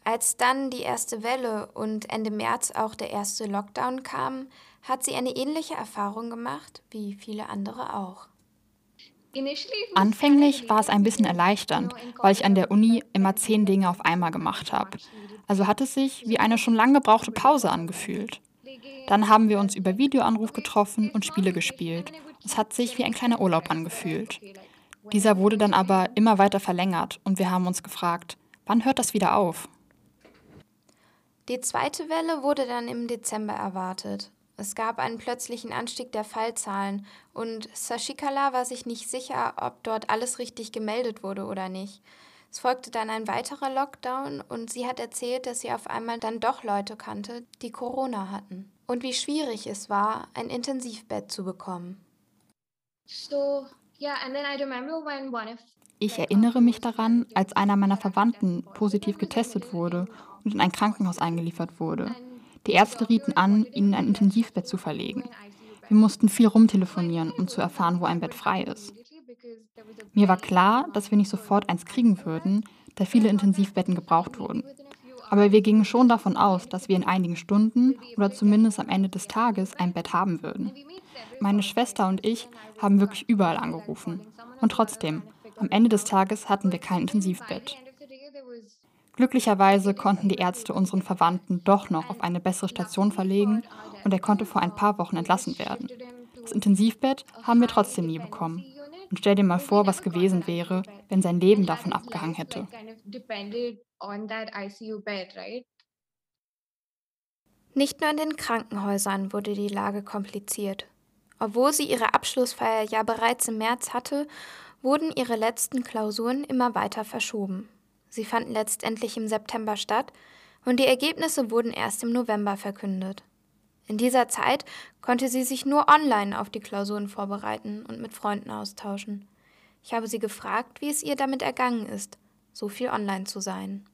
Als dann die erste Welle und Ende März auch der erste Lockdown kam, hat sie eine ähnliche Erfahrung gemacht wie viele andere auch. Anfänglich war es ein bisschen erleichternd, weil ich an der Uni immer zehn Dinge auf einmal gemacht habe. Also hat es sich wie eine schon lang gebrauchte Pause angefühlt. Dann haben wir uns über Videoanruf getroffen und Spiele gespielt. Es hat sich wie ein kleiner Urlaub angefühlt. Dieser wurde dann aber immer weiter verlängert und wir haben uns gefragt, wann hört das wieder auf? Die zweite Welle wurde dann im Dezember erwartet. Es gab einen plötzlichen Anstieg der Fallzahlen und Sashikala war sich nicht sicher, ob dort alles richtig gemeldet wurde oder nicht. Es folgte dann ein weiterer Lockdown und sie hat erzählt, dass sie auf einmal dann doch Leute kannte, die Corona hatten. Und wie schwierig es war, ein Intensivbett zu bekommen. Ich erinnere mich daran, als einer meiner Verwandten positiv getestet wurde und in ein Krankenhaus eingeliefert wurde. Die Ärzte rieten an, ihn in ein Intensivbett zu verlegen. Wir mussten viel rumtelefonieren, um zu erfahren, wo ein Bett frei ist. Mir war klar, dass wir nicht sofort eins kriegen würden, da viele Intensivbetten gebraucht wurden. Aber wir gingen schon davon aus, dass wir in einigen Stunden oder zumindest am Ende des Tages ein Bett haben würden. Meine Schwester und ich haben wirklich überall angerufen. Und trotzdem, am Ende des Tages hatten wir kein Intensivbett. Glücklicherweise konnten die Ärzte unseren Verwandten doch noch auf eine bessere Station verlegen und er konnte vor ein paar Wochen entlassen werden. Das Intensivbett haben wir trotzdem nie bekommen. Und stell dir mal vor, was gewesen wäre, wenn sein Leben davon abgehangen hätte. Nicht nur in den Krankenhäusern wurde die Lage kompliziert. Obwohl sie ihre Abschlussfeier ja bereits im März hatte, wurden ihre letzten Klausuren immer weiter verschoben. Sie fanden letztendlich im September statt und die Ergebnisse wurden erst im November verkündet. In dieser Zeit konnte sie sich nur online auf die Klausuren vorbereiten und mit Freunden austauschen. Ich habe sie gefragt, wie es ihr damit ergangen ist, so viel online zu sein.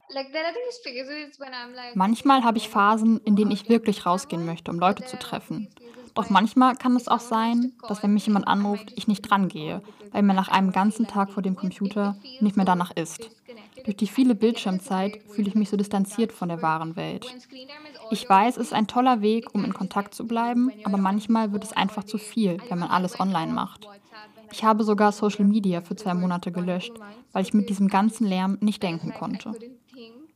Manchmal habe ich Phasen, in denen ich wirklich rausgehen möchte, um Leute zu treffen. Doch manchmal kann es auch sein, dass wenn mich jemand anruft, ich nicht drangehe, weil mir nach einem ganzen Tag vor dem Computer nicht mehr danach ist. Durch die viele Bildschirmzeit fühle ich mich so distanziert von der wahren Welt. Ich weiß, es ist ein toller Weg, um in Kontakt zu bleiben, aber manchmal wird es einfach zu viel, wenn man alles online macht. Ich habe sogar Social Media für zwei Monate gelöscht, weil ich mit diesem ganzen Lärm nicht denken konnte.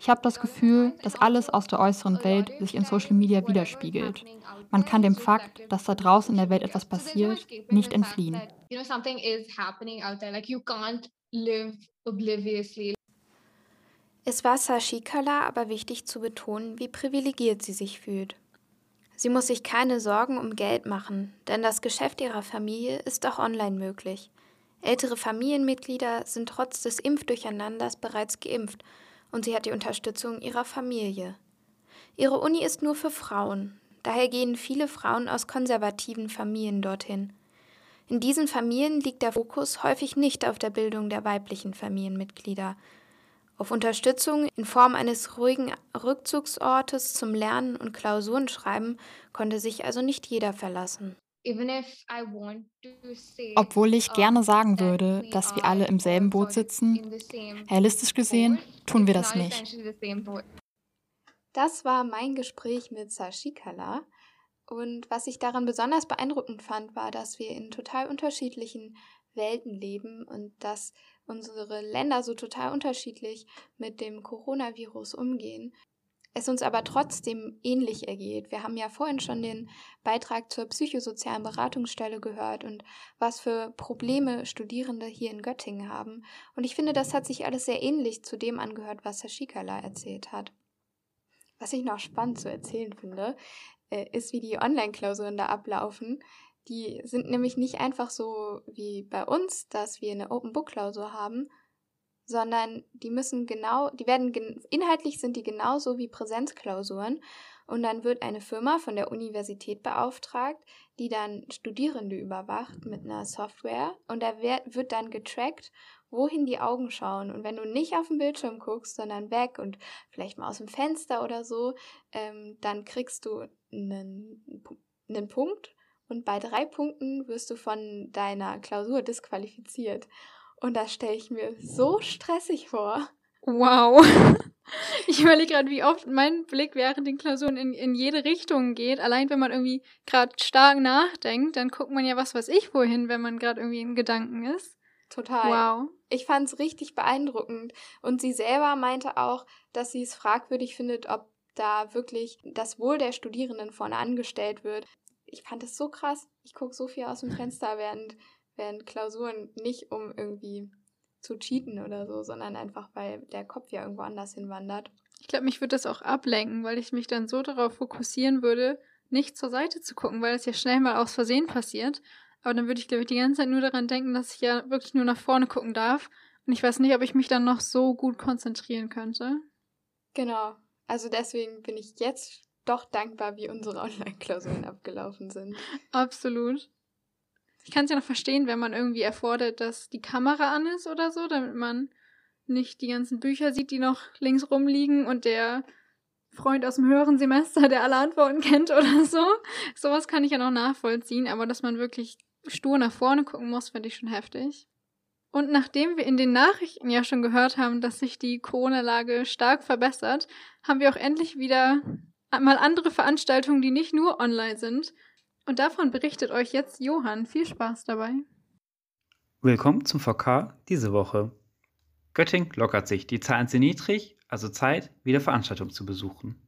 Ich habe das Gefühl, dass alles aus der äußeren Welt sich in Social Media widerspiegelt. Man kann dem Fakt, dass da draußen in der Welt etwas passiert, nicht entfliehen. Es war Sashikala aber wichtig zu betonen, wie privilegiert sie sich fühlt. Sie muss sich keine Sorgen um Geld machen, denn das Geschäft ihrer Familie ist auch online möglich. Ältere Familienmitglieder sind trotz des Impfdurcheinanders bereits geimpft und sie hat die Unterstützung ihrer Familie. Ihre Uni ist nur für Frauen, daher gehen viele Frauen aus konservativen Familien dorthin. In diesen Familien liegt der Fokus häufig nicht auf der Bildung der weiblichen Familienmitglieder. Auf Unterstützung in Form eines ruhigen Rückzugsortes zum Lernen und Klausurenschreiben konnte sich also nicht jeder verlassen. Obwohl ich gerne sagen würde, dass wir alle im selben Boot sitzen, realistisch gesehen tun wir das nicht. Das war mein Gespräch mit Sashikala. Und was ich daran besonders beeindruckend fand, war, dass wir in total unterschiedlichen Welten leben und dass unsere Länder so total unterschiedlich mit dem Coronavirus umgehen es uns aber trotzdem ähnlich ergeht. Wir haben ja vorhin schon den Beitrag zur psychosozialen Beratungsstelle gehört und was für Probleme Studierende hier in Göttingen haben. Und ich finde, das hat sich alles sehr ähnlich zu dem angehört, was Herr Schikala erzählt hat. Was ich noch spannend zu erzählen finde, äh, ist, wie die Online-Klausuren da ablaufen. Die sind nämlich nicht einfach so wie bei uns, dass wir eine Open-Book-Klausur haben, sondern die müssen genau, die werden inhaltlich sind die genauso wie Präsenzklausuren und dann wird eine Firma von der Universität beauftragt, die dann Studierende überwacht mit einer Software und da wird dann getrackt, wohin die Augen schauen. Und wenn du nicht auf den Bildschirm guckst, sondern weg und vielleicht mal aus dem Fenster oder so, ähm, dann kriegst du einen, einen Punkt und bei drei Punkten wirst du von deiner Klausur disqualifiziert. Und das stelle ich mir so stressig vor. Wow. Ich überlege gerade, wie oft mein Blick während den Klausuren in, in jede Richtung geht. Allein wenn man irgendwie gerade stark nachdenkt, dann guckt man ja was weiß ich wohin, wenn man gerade irgendwie in Gedanken ist. Total. Wow. Ich fand es richtig beeindruckend. Und sie selber meinte auch, dass sie es fragwürdig findet, ob da wirklich das Wohl der Studierenden vorne angestellt wird. Ich fand es so krass. Ich gucke so viel aus dem Fenster während, während Klausuren, nicht um irgendwie zu cheaten oder so, sondern einfach, weil der Kopf ja irgendwo anders hinwandert. Ich glaube, mich würde das auch ablenken, weil ich mich dann so darauf fokussieren würde, nicht zur Seite zu gucken, weil es ja schnell mal aus Versehen passiert. Aber dann würde ich, glaube ich, die ganze Zeit nur daran denken, dass ich ja wirklich nur nach vorne gucken darf. Und ich weiß nicht, ob ich mich dann noch so gut konzentrieren könnte. Genau. Also deswegen bin ich jetzt doch dankbar, wie unsere Online-Klausuren abgelaufen sind. Absolut. Ich kann es ja noch verstehen, wenn man irgendwie erfordert, dass die Kamera an ist oder so, damit man nicht die ganzen Bücher sieht, die noch links rumliegen und der Freund aus dem höheren Semester, der alle Antworten kennt oder so. Sowas kann ich ja noch nachvollziehen, aber dass man wirklich stur nach vorne gucken muss, finde ich schon heftig. Und nachdem wir in den Nachrichten ja schon gehört haben, dass sich die Corona-Lage stark verbessert, haben wir auch endlich wieder mal andere Veranstaltungen, die nicht nur online sind. Und davon berichtet euch jetzt Johann. Viel Spaß dabei. Willkommen zum VK diese Woche. Göttingen lockert sich. Die Zahlen sind niedrig, also Zeit, wieder Veranstaltungen zu besuchen.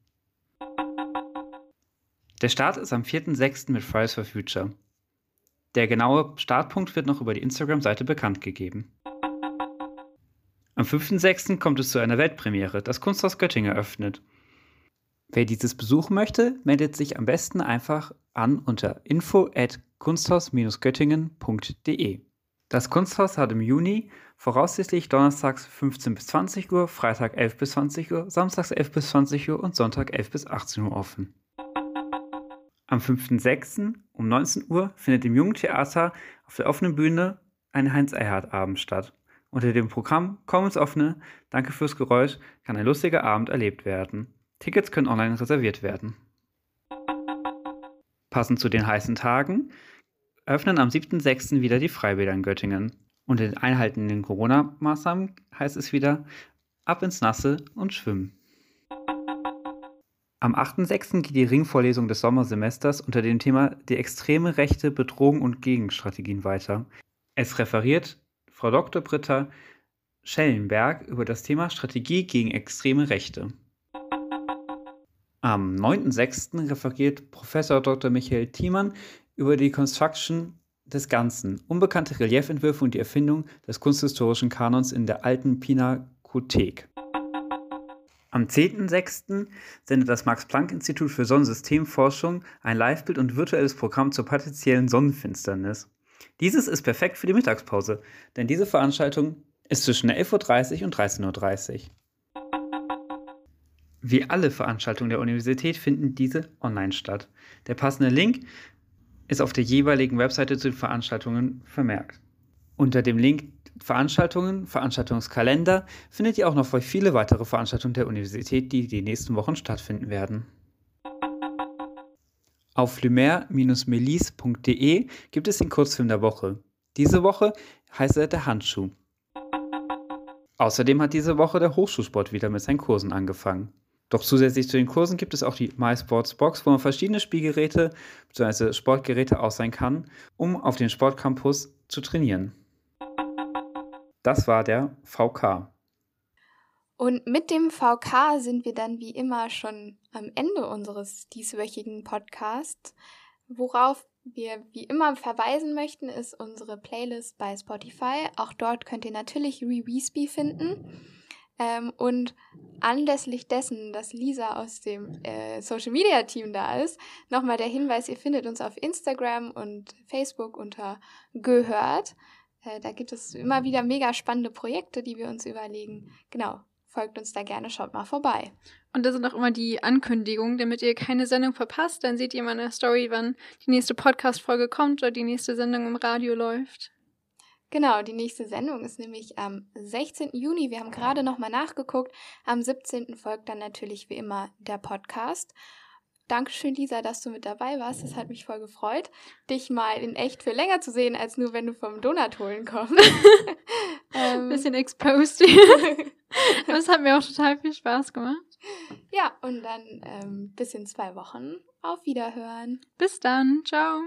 Der Start ist am 4.6. mit Fridays for Future. Der genaue Startpunkt wird noch über die Instagram-Seite bekannt gegeben. Am 5.6. kommt es zu einer Weltpremiere. Das Kunsthaus Göttingen eröffnet. Wer dieses besuchen möchte, meldet sich am besten einfach an unter info at kunsthaus-göttingen.de. Das Kunsthaus hat im Juni voraussichtlich donnerstags 15 bis 20 Uhr, Freitag 11 bis 20 Uhr, samstags 11 bis 20 Uhr und Sonntag 11 bis 18 Uhr offen. Am 5.6. um 19 Uhr findet im Jungen Theater auf der offenen Bühne ein Heinz-Erhardt-Abend statt. Unter dem Programm Komm ins Offene, Danke fürs Geräusch kann ein lustiger Abend erlebt werden. Tickets können online reserviert werden. Passend zu den heißen Tagen öffnen am 7.6. wieder die Freibäder in Göttingen. Unter den einhaltenden Corona-Maßnahmen heißt es wieder ab ins Nasse und schwimmen. Am 8.6. geht die Ringvorlesung des Sommersemesters unter dem Thema Die extreme Rechte, Bedrohung und Gegenstrategien weiter. Es referiert Frau Dr. Britta Schellenberg über das Thema Strategie gegen extreme Rechte. Am 9.6. referiert Professor Dr. Michael Thiemann über die Construction des Ganzen, unbekannte Reliefentwürfe und die Erfindung des kunsthistorischen Kanons in der alten Pinakothek. Am 10.06. sendet das Max-Planck-Institut für Sonnensystemforschung ein Livebild und virtuelles Programm zur partiellen Sonnenfinsternis. Dieses ist perfekt für die Mittagspause, denn diese Veranstaltung ist zwischen 11.30 Uhr und 13.30 Uhr. Wie alle Veranstaltungen der Universität finden diese online statt. Der passende Link ist auf der jeweiligen Webseite zu den Veranstaltungen vermerkt. Unter dem Link Veranstaltungen, Veranstaltungskalender findet ihr auch noch viele weitere Veranstaltungen der Universität, die die nächsten Wochen stattfinden werden. Auf lumer-melis.de gibt es den Kurzfilm der Woche. Diese Woche heißt er Der Handschuh. Außerdem hat diese Woche der Hochschulsport wieder mit seinen Kursen angefangen. Doch zusätzlich zu den Kursen gibt es auch die MySports Box, wo man verschiedene Spielgeräte bzw. Sportgeräte ausleihen kann, um auf dem Sportcampus zu trainieren. Das war der VK. Und mit dem VK sind wir dann wie immer schon am Ende unseres dieswöchigen Podcasts. Worauf wir wie immer verweisen möchten, ist unsere Playlist bei Spotify. Auch dort könnt ihr natürlich Reweesby finden. Ähm, und anlässlich dessen, dass Lisa aus dem äh, Social Media Team da ist, nochmal der Hinweis, ihr findet uns auf Instagram und Facebook unter Gehört. Äh, da gibt es immer wieder mega spannende Projekte, die wir uns überlegen. Genau, folgt uns da gerne, schaut mal vorbei. Und da sind auch immer die Ankündigungen, damit ihr keine Sendung verpasst. Dann seht ihr in der Story, wann die nächste Podcast-Folge kommt oder die nächste Sendung im Radio läuft. Genau, die nächste Sendung ist nämlich am 16. Juni. Wir haben gerade nochmal nachgeguckt. Am 17. folgt dann natürlich wie immer der Podcast. Dankeschön, Lisa, dass du mit dabei warst. Das hat mich voll gefreut, dich mal in echt für länger zu sehen, als nur wenn du vom Donut holen kommst. ähm. Bisschen exposed. das hat mir auch total viel Spaß gemacht. Ja, und dann ähm, bis in zwei Wochen. Auf Wiederhören. Bis dann. Ciao.